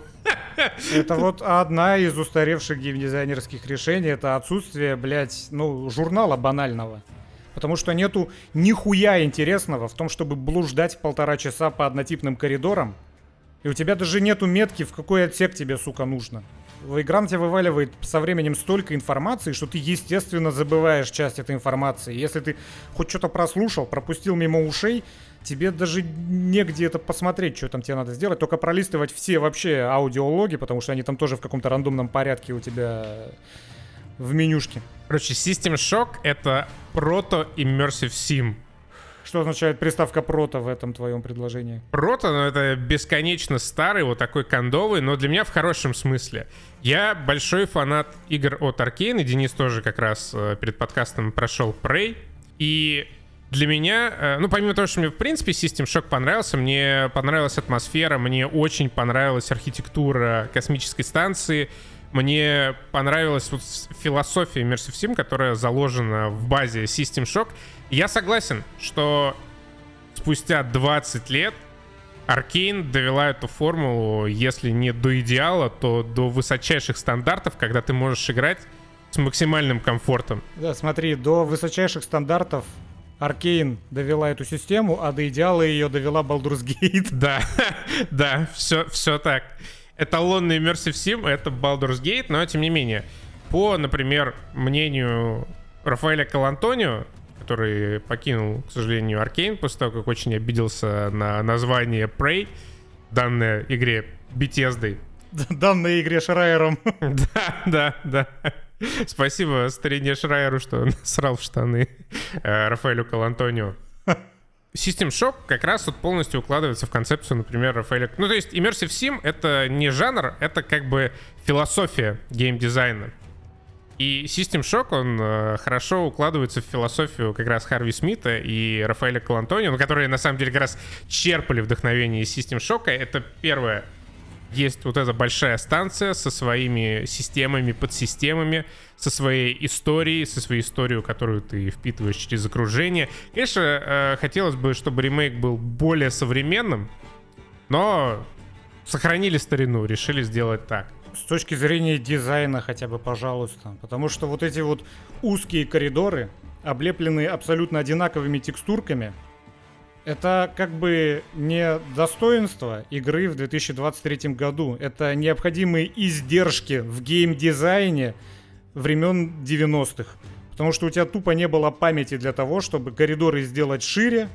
Это вот одна из устаревших геймдизайнерских решений, это отсутствие, блядь, ну, журнала банального. Потому что нету нихуя интересного в том, чтобы блуждать полтора часа по однотипным коридорам, и у тебя даже нету метки, в какой отсек тебе, сука, нужно. Игра на тебя вываливает со временем столько информации, что ты, естественно, забываешь часть этой информации. Если ты хоть что-то прослушал, пропустил мимо ушей, тебе даже негде это посмотреть, что там тебе надо сделать. Только пролистывать все вообще аудиологи, потому что они там тоже в каком-то рандомном порядке у тебя в менюшке. Короче, System Shock — это прото-immersive sim. Что означает приставка прото в этом твоем предложении? Прото, ну, это бесконечно старый, вот такой кондовый, но для меня в хорошем смысле. Я большой фанат игр от Arkane, и Денис тоже как раз э, перед подкастом прошел Prey, и для меня, э, ну, помимо того, что мне, в принципе, System Shock понравился, мне понравилась атмосфера, мне очень понравилась архитектура космической станции, мне понравилась вот философия Immersive Sim, которая заложена в базе System Shock. Я согласен, что спустя 20 лет Аркейн довела эту формулу, если не до идеала, то до высочайших стандартов, когда ты можешь играть с максимальным комфортом. Да, смотри, до высочайших стандартов Аркейн довела эту систему, а до идеала ее довела Baldur's Gate. Да, да, все, все так эталонный Immersive Sim — это Baldur's Gate, но тем не менее, по, например, мнению Рафаэля Калантонио, который покинул, к сожалению, Аркейн после того, как очень обиделся на название Prey, данной игре Bethesda. Данной игре Шрайером. Да, да, да. Спасибо старине Шрайеру, что он срал в штаны э, Рафаэлю Калантонио. System Shock как раз вот полностью укладывается в концепцию, например, Рафаэля... Ну, то есть Immersive Sim — это не жанр, это как бы философия геймдизайна. И System Shock, он э, хорошо укладывается в философию как раз Харви Смита и Рафаэля Калантонио, ну, которые на самом деле как раз черпали вдохновение из System Shock. Это первое — есть вот эта большая станция со своими системами, подсистемами, со своей историей, со своей историей, которую ты впитываешь через окружение. Конечно, э, хотелось бы, чтобы ремейк был более современным, но сохранили старину, решили сделать так. С точки зрения дизайна хотя бы, пожалуйста. Потому что вот эти вот узкие коридоры, облепленные абсолютно одинаковыми текстурками, это как бы не достоинство игры в 2023 году. Это необходимые издержки в геймдизайне времен 90-х. Потому что у тебя тупо не было памяти для того, чтобы коридоры сделать шире,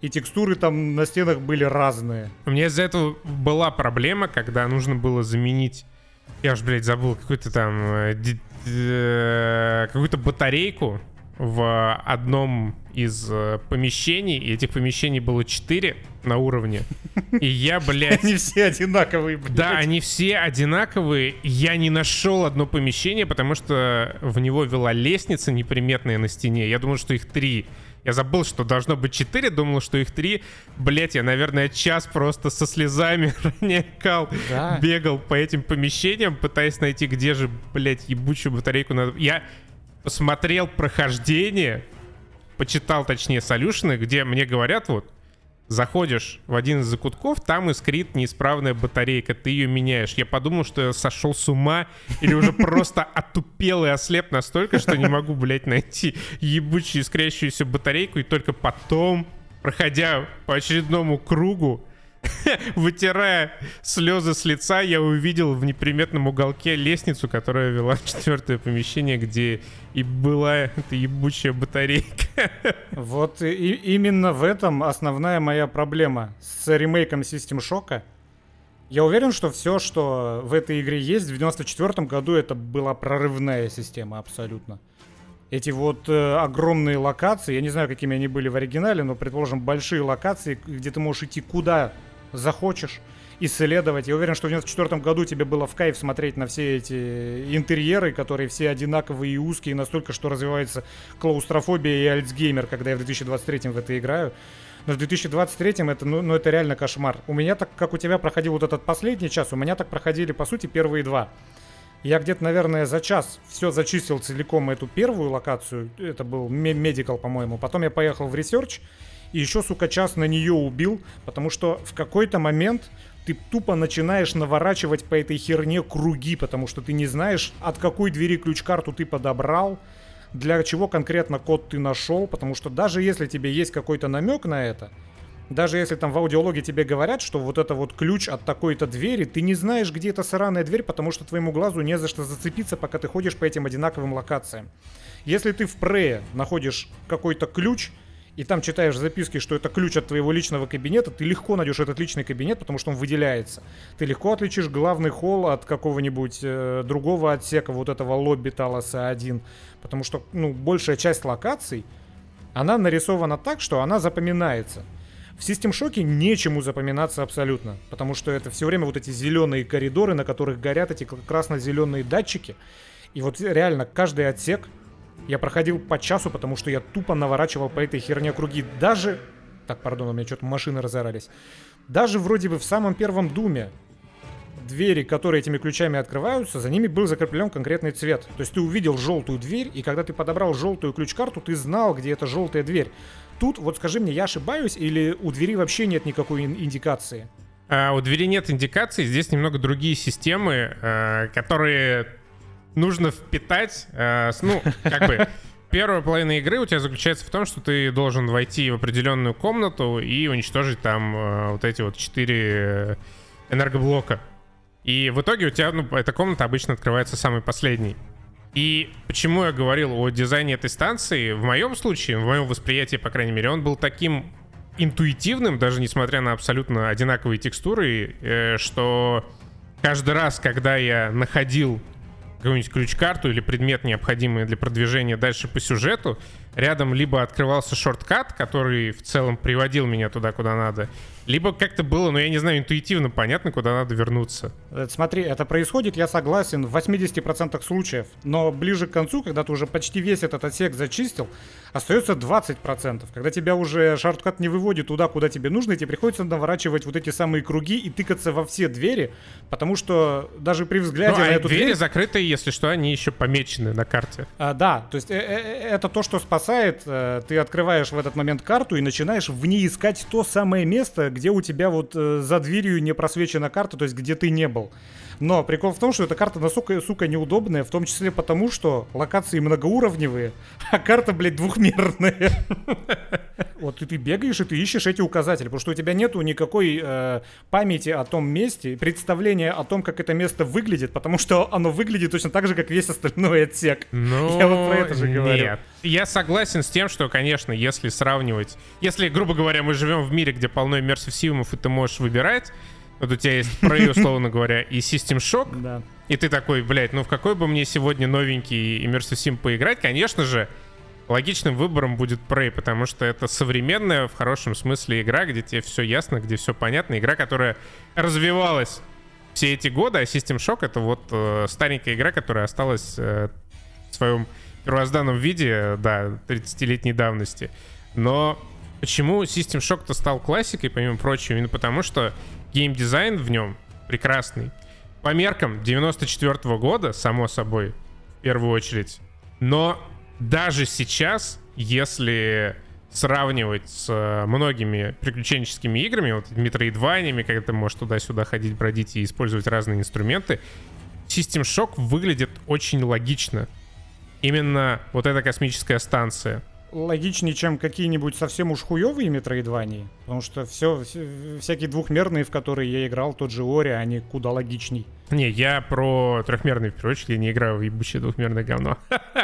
и текстуры там на стенах были разные. У меня из-за этого была проблема, когда нужно было заменить... Я уж, блядь, забыл какую-то там... Э, э, какую-то батарейку в одном из э, помещений, и этих помещений было четыре на уровне. И я, блядь... Они все одинаковые, блядь. Да, они все одинаковые. Я не нашел одно помещение, потому что в него вела лестница неприметная на стене. Я думал, что их три. Я забыл, что должно быть четыре, думал, что их три. Блять, я, наверное, час просто со слезами ронякал, да. бегал по этим помещениям, пытаясь найти, где же, блять, ебучую батарейку надо... Я посмотрел прохождение, почитал, точнее, солюшены, где мне говорят, вот, заходишь в один из закутков, там искрит неисправная батарейка, ты ее меняешь. Я подумал, что я сошел с ума или уже просто отупел и ослеп настолько, что не могу, блядь, найти ебучую искрящуюся батарейку, и только потом, проходя по очередному кругу, Вытирая слезы с лица, я увидел в неприметном уголке лестницу, которая вела в четвертое помещение, где и была эта ебучая батарейка. Вот и именно в этом основная моя проблема с ремейком System Shock. Я уверен, что все, что в этой игре есть, в 94 году это была прорывная система абсолютно. Эти вот э, огромные локации, я не знаю, какими они были в оригинале, но, предположим, большие локации, где ты можешь идти куда захочешь исследовать. Я уверен, что в 94 году тебе было в кайф смотреть на все эти интерьеры, которые все одинаковые и узкие, настолько, что развивается клаустрофобия и альцгеймер, когда я в 2023 в это играю. Но в 2023 это, ну, ну, это реально кошмар. У меня так, как у тебя проходил вот этот последний час, у меня так проходили, по сути, первые два. Я где-то, наверное, за час все зачистил целиком эту первую локацию. Это был medical, по-моему. Потом я поехал в research и еще, сука, час на нее убил, потому что в какой-то момент ты тупо начинаешь наворачивать по этой херне круги, потому что ты не знаешь, от какой двери ключ-карту ты подобрал, для чего конкретно код ты нашел, потому что даже если тебе есть какой-то намек на это, даже если там в аудиологе тебе говорят, что вот это вот ключ от такой-то двери, ты не знаешь, где эта сраная дверь, потому что твоему глазу не за что зацепиться, пока ты ходишь по этим одинаковым локациям. Если ты в прее находишь какой-то ключ, и там читаешь записки, что это ключ от твоего личного кабинета, ты легко найдешь этот личный кабинет, потому что он выделяется. Ты легко отличишь главный холл от какого-нибудь э, другого отсека вот этого лобби Талоса 1, потому что, ну, большая часть локаций, она нарисована так, что она запоминается. В System Shock нечему запоминаться абсолютно, потому что это все время вот эти зеленые коридоры, на которых горят эти красно-зеленые датчики. И вот реально каждый отсек я проходил по часу, потому что я тупо наворачивал по этой херне круги. Даже... Так, пардон, у меня что-то машины разорались. Даже вроде бы в самом первом Думе двери, которые этими ключами открываются, за ними был закреплен конкретный цвет. То есть ты увидел желтую дверь, и когда ты подобрал желтую ключ-карту, ты знал, где эта желтая дверь. Тут, вот скажи мне, я ошибаюсь, или у двери вообще нет никакой индикации? А, у двери нет индикации, здесь немного другие системы, э, которые нужно впитать, э, ну, как бы, первая половина игры у тебя заключается в том, что ты должен войти в определенную комнату и уничтожить там э, вот эти вот четыре энергоблока. И в итоге у тебя, ну, эта комната обычно открывается самой последней. И почему я говорил о дизайне этой станции, в моем случае, в моем восприятии, по крайней мере, он был таким интуитивным, даже несмотря на абсолютно одинаковые текстуры, э, что каждый раз, когда я находил какую-нибудь ключ-карту или предмет, необходимый для продвижения дальше по сюжету, рядом либо открывался шорткат, который в целом приводил меня туда, куда надо, либо как-то было, ну я не знаю, интуитивно понятно, куда надо вернуться. Э, смотри, это происходит, я согласен, в 80% случаев, но ближе к концу, когда ты уже почти весь этот отсек зачистил, остается 20%. Когда тебя уже шорткат не выводит туда, куда тебе нужно, и тебе приходится наворачивать вот эти самые круги и тыкаться во все двери, потому что даже при взгляде ну, на а эту двери дверь... закрытые, если что, они еще помечены на карте. А, да, то есть э -э это то, что спасает. Ты открываешь в этот момент карту и начинаешь в ней искать то самое место, где у тебя вот э, за дверью не просвечена карта, то есть где ты не был. Но прикол в том, что эта карта настолько, сука, неудобная, в том числе потому, что локации многоуровневые, а карта, блядь, двухмерная. Вот и ты бегаешь, и ты ищешь эти указатели, потому что у тебя нету никакой э, памяти о том месте, представления о том, как это место выглядит, потому что оно выглядит точно так же, как весь остальной отсек. Ну, Я вот про это же говорю. Нет. Я согласен с тем, что, конечно, если сравнивать... Если, грубо говоря, мы живем в мире, где полно иммерсив симов, и ты можешь выбирать, вот у тебя есть Prey, условно говоря, и System Shock. Да. И ты такой, блядь, ну в какой бы мне сегодня новенький Immersive Sim поиграть? Конечно же, логичным выбором будет Prey, потому что это современная, в хорошем смысле, игра, где тебе все ясно, где все понятно. Игра, которая развивалась все эти годы, а System Shock — это вот э, старенькая игра, которая осталась э, в своем первозданном виде, да, 30-летней давности. Но почему System Shock-то стал классикой, помимо прочего? Именно потому, что геймдизайн в нем прекрасный. По меркам 94 -го года, само собой, в первую очередь. Но даже сейчас, если сравнивать с э, многими приключенческими играми, вот метроидваниями, когда ты можешь туда-сюда ходить, бродить и использовать разные инструменты, System Shock выглядит очень логично. Именно вот эта космическая станция — логичнее, чем какие-нибудь совсем уж хуевые метроидвании. Потому что все, всякие двухмерные, в которые я играл, тот же Ори, они куда логичней. Не, я про трехмерные, в первую очередь, я не играю в ебучее двухмерное говно.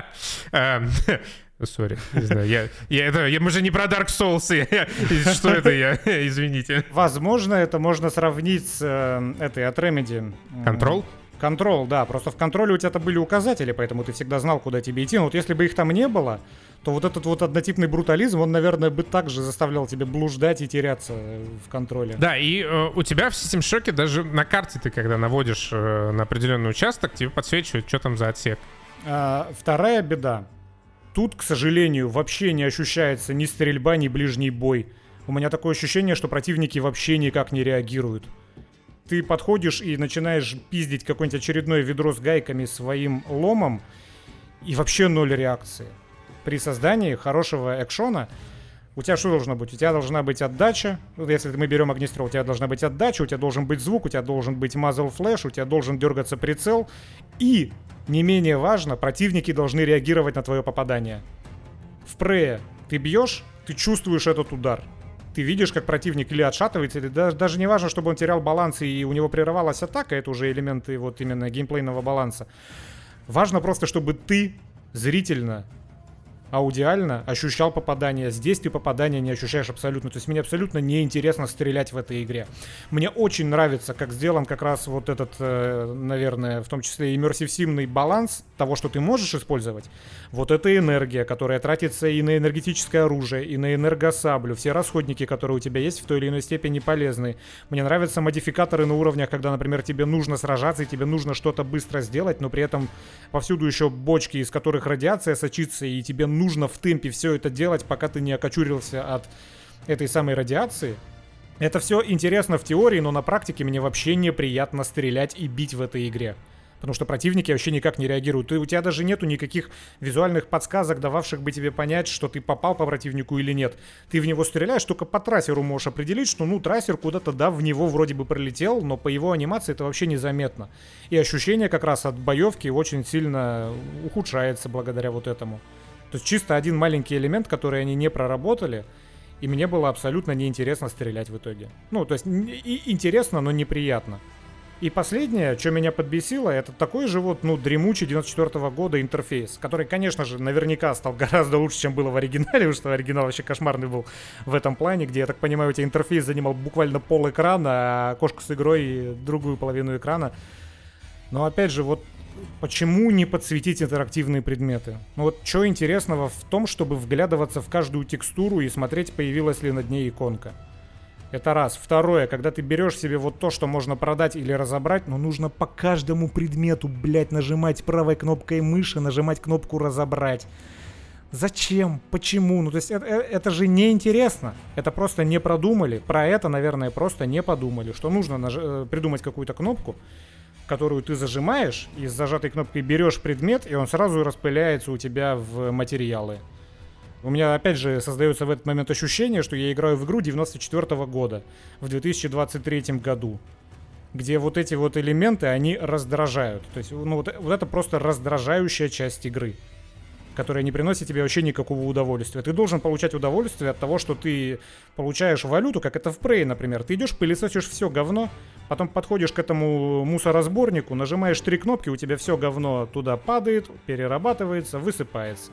Эм, сори, не знаю, я, я, это, я, мы же не про Dark Souls, что это я, извините. Возможно, это можно сравнить с э, этой от Remedy. Control? Контрол, да, просто в контроле у тебя-то были указатели, поэтому ты всегда знал, куда тебе идти. Но вот если бы их там не было, то вот этот вот однотипный брутализм, он, наверное, бы также заставлял тебя блуждать и теряться в контроле. Да, и э, у тебя в System Shock даже на карте ты, когда наводишь э, на определенный участок, тебе подсвечивают, что там за отсек. А, вторая беда. Тут, к сожалению, вообще не ощущается ни стрельба, ни ближний бой. У меня такое ощущение, что противники вообще никак не реагируют. Ты подходишь и начинаешь пиздить какое-нибудь очередное ведро с гайками своим ломом, и вообще ноль реакции при создании хорошего экшона у тебя что должно быть? У тебя должна быть отдача. Если мы берем огнестрел, у тебя должна быть отдача, у тебя должен быть звук, у тебя должен быть мазл флеш, у тебя должен дергаться прицел. И, не менее важно, противники должны реагировать на твое попадание. В прее ты бьешь, ты чувствуешь этот удар. Ты видишь, как противник или отшатывается, или даже, даже не важно, чтобы он терял баланс и у него прерывалась атака, это уже элементы вот именно геймплейного баланса. Важно просто, чтобы ты зрительно аудиально ощущал попадание. Здесь ты попадания не ощущаешь абсолютно. То есть мне абсолютно неинтересно стрелять в этой игре. Мне очень нравится, как сделан как раз вот этот, э, наверное, в том числе иммерсив-симный баланс того, что ты можешь использовать. Вот эта энергия, которая тратится и на энергетическое оружие, и на энергосаблю. Все расходники, которые у тебя есть, в той или иной степени полезны. Мне нравятся модификаторы на уровнях, когда, например, тебе нужно сражаться, и тебе нужно что-то быстро сделать, но при этом повсюду еще бочки, из которых радиация сочится, и тебе нужно в темпе все это делать, пока ты не окочурился от этой самой радиации. Это все интересно в теории, но на практике мне вообще неприятно стрелять и бить в этой игре. Потому что противники вообще никак не реагируют. Ты, у тебя даже нету никаких визуальных подсказок, дававших бы тебе понять, что ты попал по противнику или нет. Ты в него стреляешь, только по трассеру можешь определить, что ну трассер куда-то, да, в него вроде бы пролетел, но по его анимации это вообще незаметно. И ощущение как раз от боевки очень сильно ухудшается благодаря вот этому. То есть чисто один маленький элемент, который они не проработали, и мне было абсолютно неинтересно стрелять в итоге. Ну, то есть и интересно, но неприятно. И последнее, что меня подбесило, это такой же вот, ну, дремучий 94 -го года интерфейс, который, конечно же, наверняка стал гораздо лучше, чем было в оригинале, потому что оригинал вообще кошмарный был в этом плане, где, я так понимаю, у тебя интерфейс занимал буквально пол экрана, а кошка с игрой другую половину экрана. Но опять же, вот почему не подсветить интерактивные предметы? Ну вот что интересного в том, чтобы вглядываться в каждую текстуру и смотреть, появилась ли над ней иконка. Это раз. Второе, когда ты берешь себе вот то, что можно продать или разобрать, но нужно по каждому предмету, блядь, нажимать правой кнопкой мыши, нажимать кнопку «разобрать». Зачем? Почему? Ну, то есть это, э, это же неинтересно. Это просто не продумали. Про это, наверное, просто не подумали, что нужно наж... Э, придумать какую-то кнопку, которую ты зажимаешь, и с зажатой кнопкой берешь предмет, и он сразу распыляется у тебя в материалы. У меня, опять же, создается в этот момент ощущение, что я играю в игру 94 -го года, в 2023 году, где вот эти вот элементы, они раздражают. То есть, ну, вот, вот это просто раздражающая часть игры которая не приносит тебе вообще никакого удовольствия. Ты должен получать удовольствие от того, что ты получаешь валюту, как это в Prey, например. Ты идешь, пылесосишь все говно, потом подходишь к этому мусоросборнику, нажимаешь три кнопки, у тебя все говно туда падает, перерабатывается, высыпается.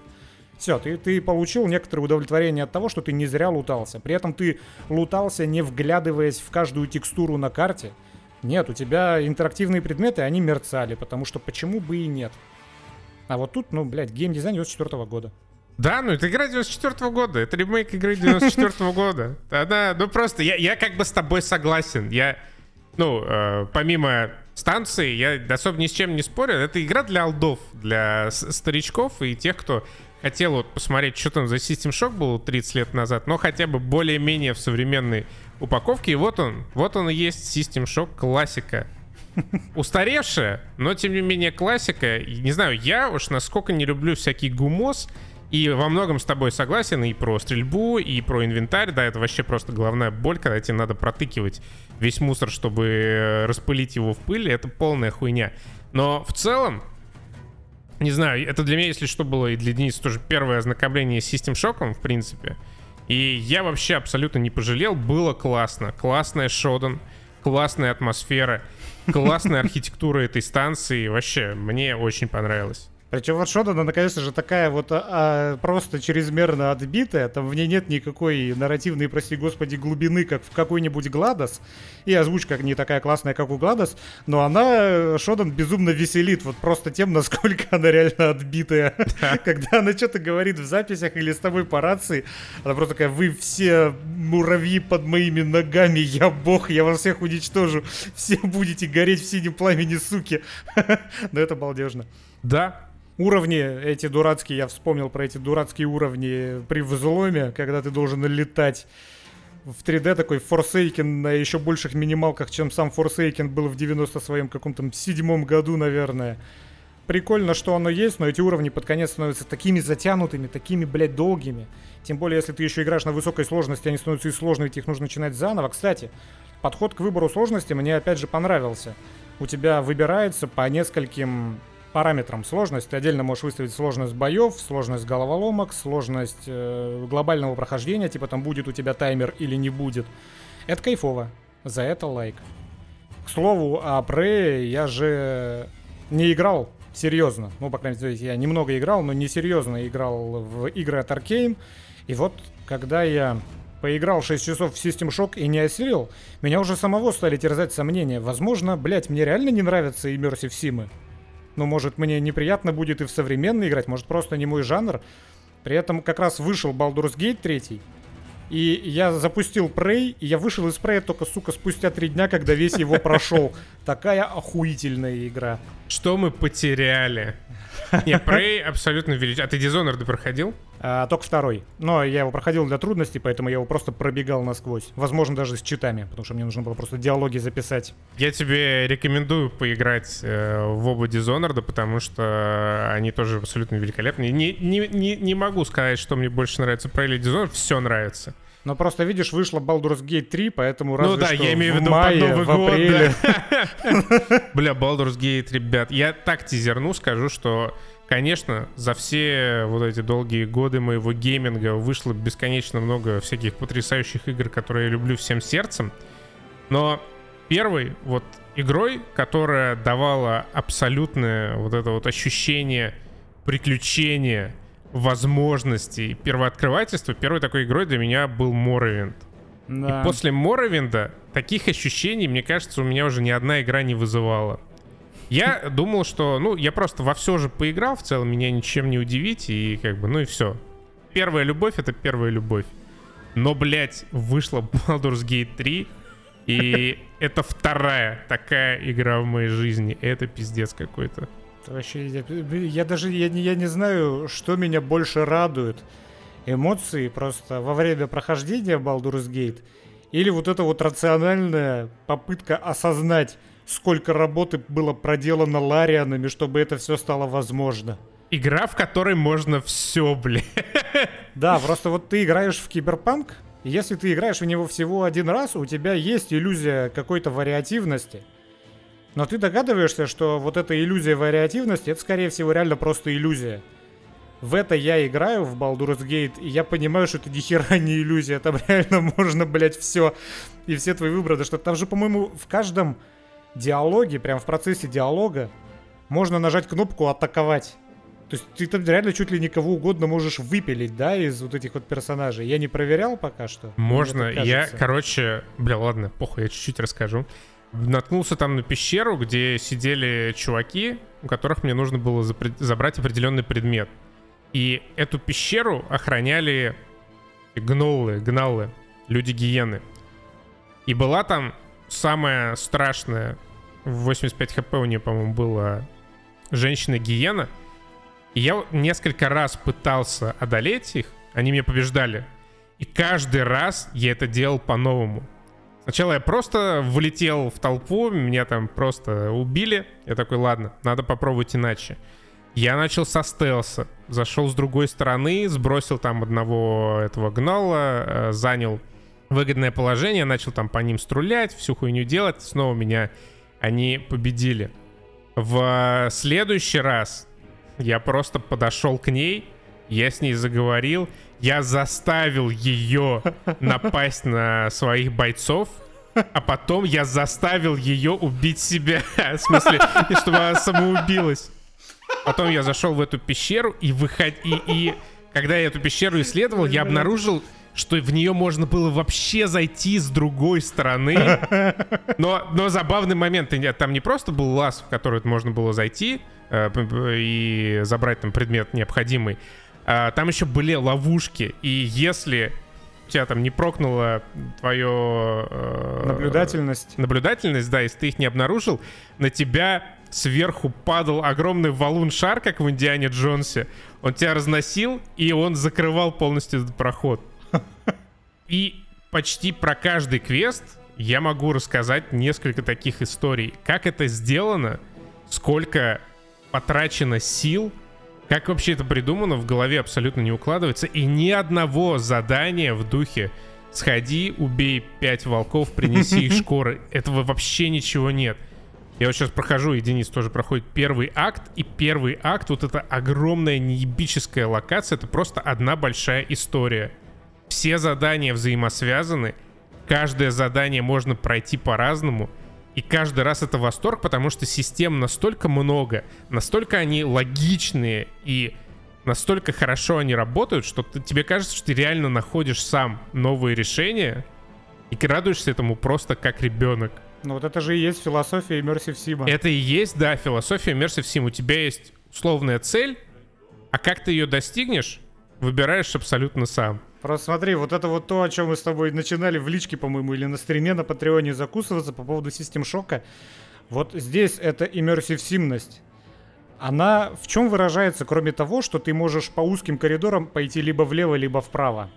Все, ты, ты получил некоторое удовлетворение от того, что ты не зря лутался. При этом ты лутался, не вглядываясь в каждую текстуру на карте. Нет, у тебя интерактивные предметы, они мерцали, потому что почему бы и нет. А вот тут, ну, блядь, геймдизайн 94 года. Да, ну это игра 94 -го года, это ремейк игры 94 -го года. Она, ну просто, я, я как бы с тобой согласен. Я, ну, э, помимо станции, я особо ни с чем не спорю. Это игра для алдов, для старичков и тех, кто хотел вот посмотреть, что там за System Shock был 30 лет назад, но хотя бы более-менее в современной упаковке. И вот он, вот он и есть System Shock классика. Устаревшая, но тем не менее классика. Не знаю, я уж насколько не люблю всякий гумос, и во многом с тобой согласен и про стрельбу, и про инвентарь. Да, это вообще просто головная боль, когда тебе надо протыкивать весь мусор, чтобы э, распылить его в пыли. Это полная хуйня. Но в целом, не знаю, это для меня, если что, было и для Дениса тоже первое ознакомление с System Shock, в принципе. И я вообще абсолютно не пожалел. Было классно. Классная Шодан, классная атмосфера. Классная архитектура этой станции. Вообще, мне очень понравилось. Причем вот SHODAN, она, конечно же, такая вот а, а, просто чрезмерно отбитая. Там в ней нет никакой нарративной, прости господи, глубины, как в какой-нибудь GLaDOS. И озвучка не такая классная, как у GLaDOS. Но она, SHODAN, безумно веселит. Вот просто тем, насколько она реально отбитая. Когда она что-то говорит в записях или с тобой по рации, она просто такая, вы все муравьи под моими ногами, я бог, я вас всех уничтожу. Все будете гореть в синем пламени, суки. Но это балдежно. Да, уровни эти дурацкие, я вспомнил про эти дурацкие уровни при взломе, когда ты должен летать в 3D такой Forsaken на еще больших минималках, чем сам Forsaken был в 90 своем каком-то седьмом году, наверное. Прикольно, что оно есть, но эти уровни под конец становятся такими затянутыми, такими, блядь, долгими. Тем более, если ты еще играешь на высокой сложности, они становятся и сложными, их нужно начинать заново. Кстати, подход к выбору сложности мне опять же понравился. У тебя выбирается по нескольким параметрам сложность. Ты отдельно можешь выставить сложность боев, сложность головоломок, сложность э, глобального прохождения, типа там будет у тебя таймер или не будет. Это кайфово. За это лайк. К слову, о Prey я же не играл серьезно. Ну, по крайней мере, я немного играл, но не серьезно играл в игры от Arkane. И вот, когда я поиграл 6 часов в System Shock и не осилил, меня уже самого стали терзать сомнения. Возможно, блять, мне реально не нравятся Immersive Симы. Ну, может, мне неприятно будет и в современный играть, может, просто не мой жанр. При этом как раз вышел Baldur's Gate 3, и я запустил Prey, и я вышел из Prey только, сука, спустя три дня, когда весь его прошел. Такая охуительная игра. Что мы потеряли? Не, Prey абсолютно величайший. А ты Dishonored проходил? А, только второй. Но я его проходил для трудностей, поэтому я его просто пробегал насквозь. Возможно, даже с читами, потому что мне нужно было просто диалоги записать. Я тебе рекомендую поиграть э, в оба Dishonored, потому что они тоже абсолютно великолепные. Не, не, не, не могу сказать, что мне больше нравится Prey или Dishonored. Все нравится. Но просто, видишь, вышла Baldur's Gate 3, поэтому разве Ну да, что я имею в виду мае, под Новый в год. апреле. да. Бля, Baldur's Gate, ребят. Я так тизерну, скажу, что, конечно, за все вот эти долгие годы моего гейминга вышло бесконечно много всяких потрясающих игр, которые я люблю всем сердцем. Но первой вот игрой, которая давала абсолютное вот это вот ощущение приключения, возможностей, первооткрывательства, первой такой игрой для меня был Morrowind. Да. И после Моровинда таких ощущений, мне кажется, у меня уже ни одна игра не вызывала. Я думал, что, ну, я просто во все же поиграл, в целом меня ничем не удивить, и как бы, ну и все. Первая любовь — это первая любовь. Но, блядь, вышла Baldur's Gate 3, и это вторая такая игра в моей жизни. Это пиздец какой-то. Вообще, я, я даже я, не- я не знаю, что меня больше радует. Эмоции просто во время прохождения Baldur's Gate или вот эта вот рациональная попытка осознать, сколько работы было проделано Ларианами, чтобы это все стало возможно. Игра, в которой можно все, блядь. Да, просто вот ты играешь в Киберпанк, и если ты играешь в него всего один раз, у тебя есть иллюзия какой-то вариативности. Но ты догадываешься, что вот эта иллюзия вариативности, это скорее всего реально просто иллюзия. В это я играю в Baldur's Gate, и я понимаю, что это ни хера не иллюзия, там реально можно, блять, все. И все твои выборы, что там же, по-моему, в каждом диалоге, прям в процессе диалога, можно нажать кнопку «Атаковать». То есть ты там реально чуть ли не кого угодно можешь выпилить, да, из вот этих вот персонажей. Я не проверял пока что. Можно. Я, короче, бля, ладно, похуй, я чуть-чуть расскажу. Наткнулся там на пещеру, где сидели чуваки, у которых мне нужно было забрать определенный предмет. И эту пещеру охраняли гноллы, гналлы, люди-гиены. И была там самая страшная, в 85 хп у нее, по-моему, была женщина-гиена. И я несколько раз пытался одолеть их, они меня побеждали. И каждый раз я это делал по-новому. Сначала я просто влетел в толпу, меня там просто убили. Я такой, ладно, надо попробовать иначе. Я начал со стелса, зашел с другой стороны, сбросил там одного этого гнала, э, занял выгодное положение, начал там по ним струлять, всю хуйню делать, снова меня они победили. В следующий раз я просто подошел к ней, я с ней заговорил, я заставил ее напасть на своих бойцов, а потом я заставил ее убить себя. В смысле, чтобы она самоубилась. Потом я зашел в эту пещеру и выход... и, и когда я эту пещеру исследовал, я обнаружил, что в нее можно было вообще зайти с другой стороны. Но, но забавный момент, там не просто был лаз, в который можно было зайти э, и забрать там предмет необходимый, а там еще были ловушки. И если тебя там не прокнула твое... э, Наблюдательность. наблюдательность, да, если ты их не обнаружил, на тебя сверху падал огромный валун-шар, как в Индиане Джонсе. Он тебя разносил, и он закрывал полностью этот проход. И почти про каждый квест я могу рассказать несколько таких историй. Как это сделано, сколько потрачено сил, как вообще это придумано, в голове абсолютно не укладывается. И ни одного задания в духе «Сходи, убей пять волков, принеси их шкуры». Этого вообще ничего нет. Я вот сейчас прохожу, и Денис тоже проходит первый акт, и первый акт, вот эта огромная неебическая локация, это просто одна большая история. Все задания взаимосвязаны, каждое задание можно пройти по-разному, И каждый раз это восторг, потому что систем настолько много, настолько они логичные и настолько хорошо они работают, что ты, тебе кажется, что ты реально находишь сам новые решения и радуешься этому просто как ребенок. Ну вот это же и есть философия Immersive Sim. Это и есть, да, философия Immersive Sim. У тебя есть условная цель, а как ты ее достигнешь, выбираешь абсолютно сам. Просто смотри, вот это вот то, о чем мы с тобой начинали в личке, по-моему, или на стриме на Патреоне закусываться по поводу систем шока. Вот здесь это immersive симность. Она в чем выражается, кроме того, что ты можешь по узким коридорам пойти либо влево, либо вправо?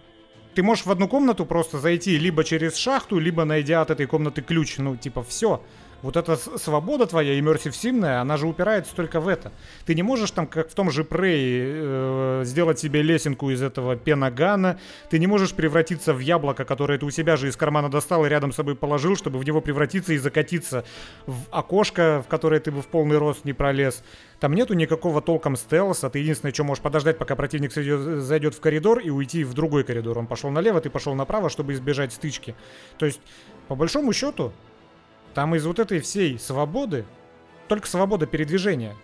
Ты можешь в одну комнату просто зайти либо через шахту, либо найдя от этой комнаты ключ. Ну, типа, все. Вот эта свобода твоя, симная, она же упирается только в это. Ты не можешь там, как в том же Prey, э, сделать себе лесенку из этого пенагана. Ты не можешь превратиться в яблоко, которое ты у себя же из кармана достал и рядом с собой положил, чтобы в него превратиться и закатиться в окошко, в которое ты бы в полный рост не пролез. Там нету никакого толком стелса. Ты единственное, что можешь подождать, пока противник зайдет в коридор и уйти в другой коридор. Он пошел налево, ты пошел направо, чтобы избежать стычки. То есть, по большому счету, там из вот этой всей свободы только свобода передвижения.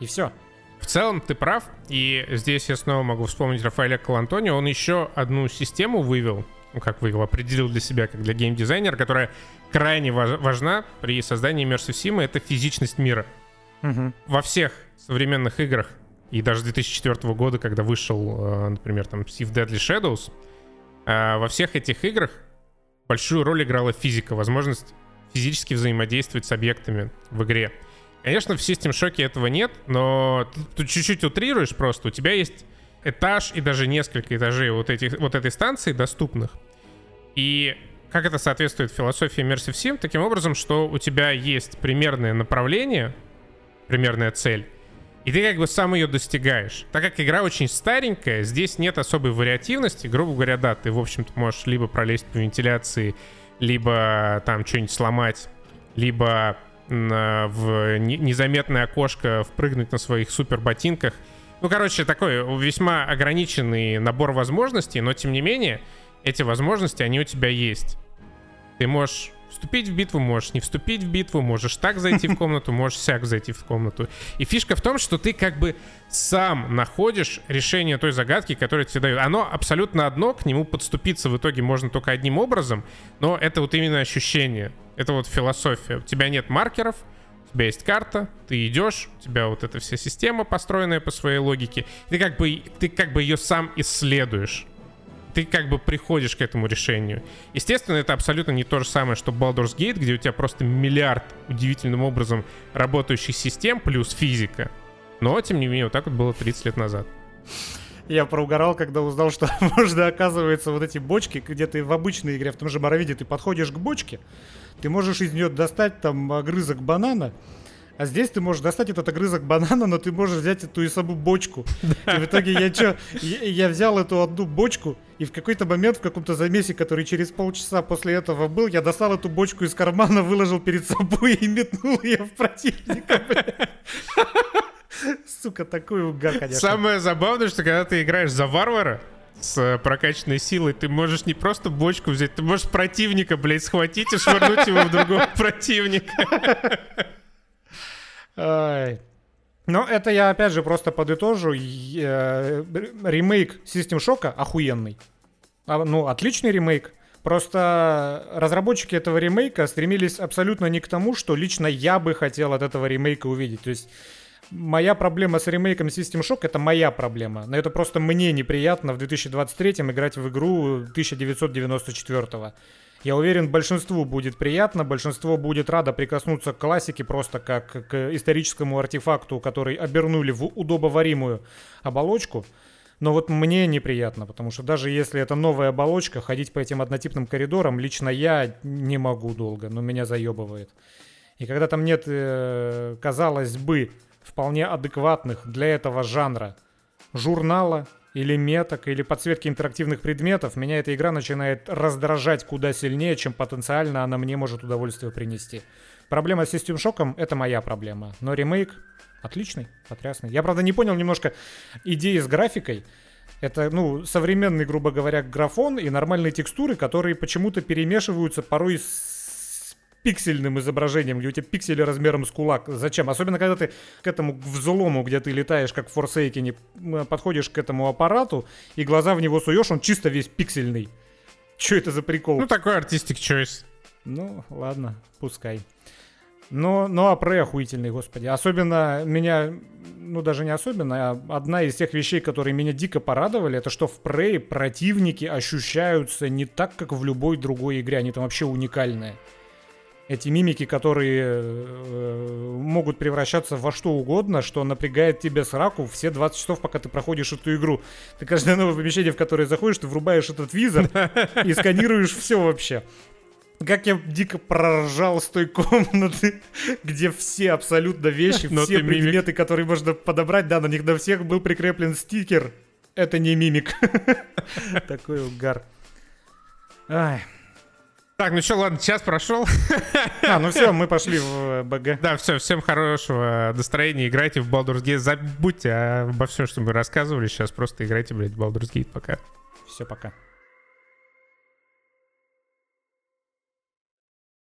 И все. В целом ты прав, и здесь я снова могу вспомнить Рафаэля Калантони. Он еще одну систему вывел, ну как вывел, определил для себя, как для геймдизайнера, которая крайне важна при создании Immersive Sim, это физичность мира. Угу. Во всех современных играх, и даже с 2004 года, когда вышел, э, например, там Sea Deadly Shadows, э, во всех этих играх большую роль играла физика, возможность физически взаимодействовать с объектами в игре. Конечно, в System Shock этого нет, но ты, чуть-чуть утрируешь просто. У тебя есть этаж и даже несколько этажей вот, этих, вот этой станции доступных. И как это соответствует философии Immersive Sim? Таким образом, что у тебя есть примерное направление, примерная цель, и ты как бы сам ее достигаешь. Так как игра очень старенькая, здесь нет особой вариативности. Грубо говоря, да, ты, в общем-то, можешь либо пролезть по вентиляции либо там что-нибудь сломать, либо в незаметное окошко впрыгнуть на своих супер ботинках. Ну, короче, такой весьма ограниченный набор возможностей, но тем не менее, эти возможности, они у тебя есть. Ты можешь Вступить в битву можешь, не вступить в битву, можешь так зайти в комнату, можешь сяк зайти в комнату. И фишка в том, что ты как бы сам находишь решение той загадки, которая тебе дают. Оно абсолютно одно, к нему подступиться в итоге можно только одним образом, но это вот именно ощущение, это вот философия. У тебя нет маркеров, у тебя есть карта, ты идешь, у тебя вот эта вся система построенная по своей логике, ты как бы, ты как бы ее сам исследуешь ты как бы приходишь к этому решению. Естественно, это абсолютно не то же самое, что Baldur's Gate, где у тебя просто миллиард удивительным образом работающих систем плюс физика. Но, тем не менее, вот так вот было 30 лет назад. Я проугорал, когда узнал, что можно, оказывается, вот эти бочки, где ты в обычной игре, в том же Моровиде, ты подходишь к бочке, ты можешь из нее достать там огрызок банана, а здесь ты можешь достать этот огрызок банана, но ты можешь взять эту и саму бочку. И в итоге я что? Я, взял эту одну бочку, и в какой-то момент, в каком-то замесе, который через полчаса после этого был, я достал эту бочку из кармана, выложил перед собой и метнул ее в противника, Сука, такой угар, конечно. Самое забавное, что когда ты играешь за варвара, с прокачанной силой, ты можешь не просто бочку взять, ты можешь противника, блядь, схватить и швырнуть его в другого противника. Но это я опять же просто подытожу. Э, ремейк System Shock охуенный. А, ну, отличный ремейк. Просто разработчики этого ремейка стремились абсолютно не к тому, что лично я бы хотел от этого ремейка увидеть. То есть моя проблема с ремейком System Shock это моя проблема. Но это просто мне неприятно в 2023 играть в игру 1994. Я уверен, большинству будет приятно, большинство будет радо прикоснуться к классике просто как к историческому артефакту, который обернули в удобоваримую оболочку. Но вот мне неприятно, потому что даже если это новая оболочка, ходить по этим однотипным коридорам лично я не могу долго, но меня заебывает. И когда там нет, э, казалось бы, вполне адекватных для этого жанра журнала, или меток, или подсветки интерактивных предметов, меня эта игра начинает раздражать куда сильнее, чем потенциально она мне может удовольствие принести. Проблема с System Shock — это моя проблема. Но ремейк отличный, потрясный. Я, правда, не понял немножко идеи с графикой. Это, ну, современный, грубо говоря, графон и нормальные текстуры, которые почему-то перемешиваются порой с пиксельным изображением, где у тебя пиксели размером с кулак. Зачем? Особенно, когда ты к этому взлому, где ты летаешь, как в Forsaken, подходишь к этому аппарату, и глаза в него суешь, он чисто весь пиксельный. Что это за прикол? Ну, такой артистик choice. Ну, ладно, пускай. Но, ну, а Prey охуительный, господи. Особенно меня, ну даже не особенно, а одна из тех вещей, которые меня дико порадовали, это что в Prey противники ощущаются не так, как в любой другой игре. Они там вообще уникальные. Эти мимики, которые э, могут превращаться во что угодно, что напрягает тебе сраку все 20 часов, пока ты проходишь эту игру. Ты каждое новое помещение, в которое заходишь, ты врубаешь этот визор и сканируешь все вообще. Как я дико проржал с той комнаты, где все абсолютно вещи, Но все предметы, мимик. которые можно подобрать, да, на них на всех был прикреплен стикер. Это не мимик. Такой угар. Ай. Так, ну что, ладно, час прошел. А, ну все, мы пошли в БГ. Да, все, всем хорошего настроения, играйте в Baldur's Gate, забудьте обо всем, что мы рассказывали сейчас, просто играйте, блядь, в Baldur's Gate пока. Все, пока.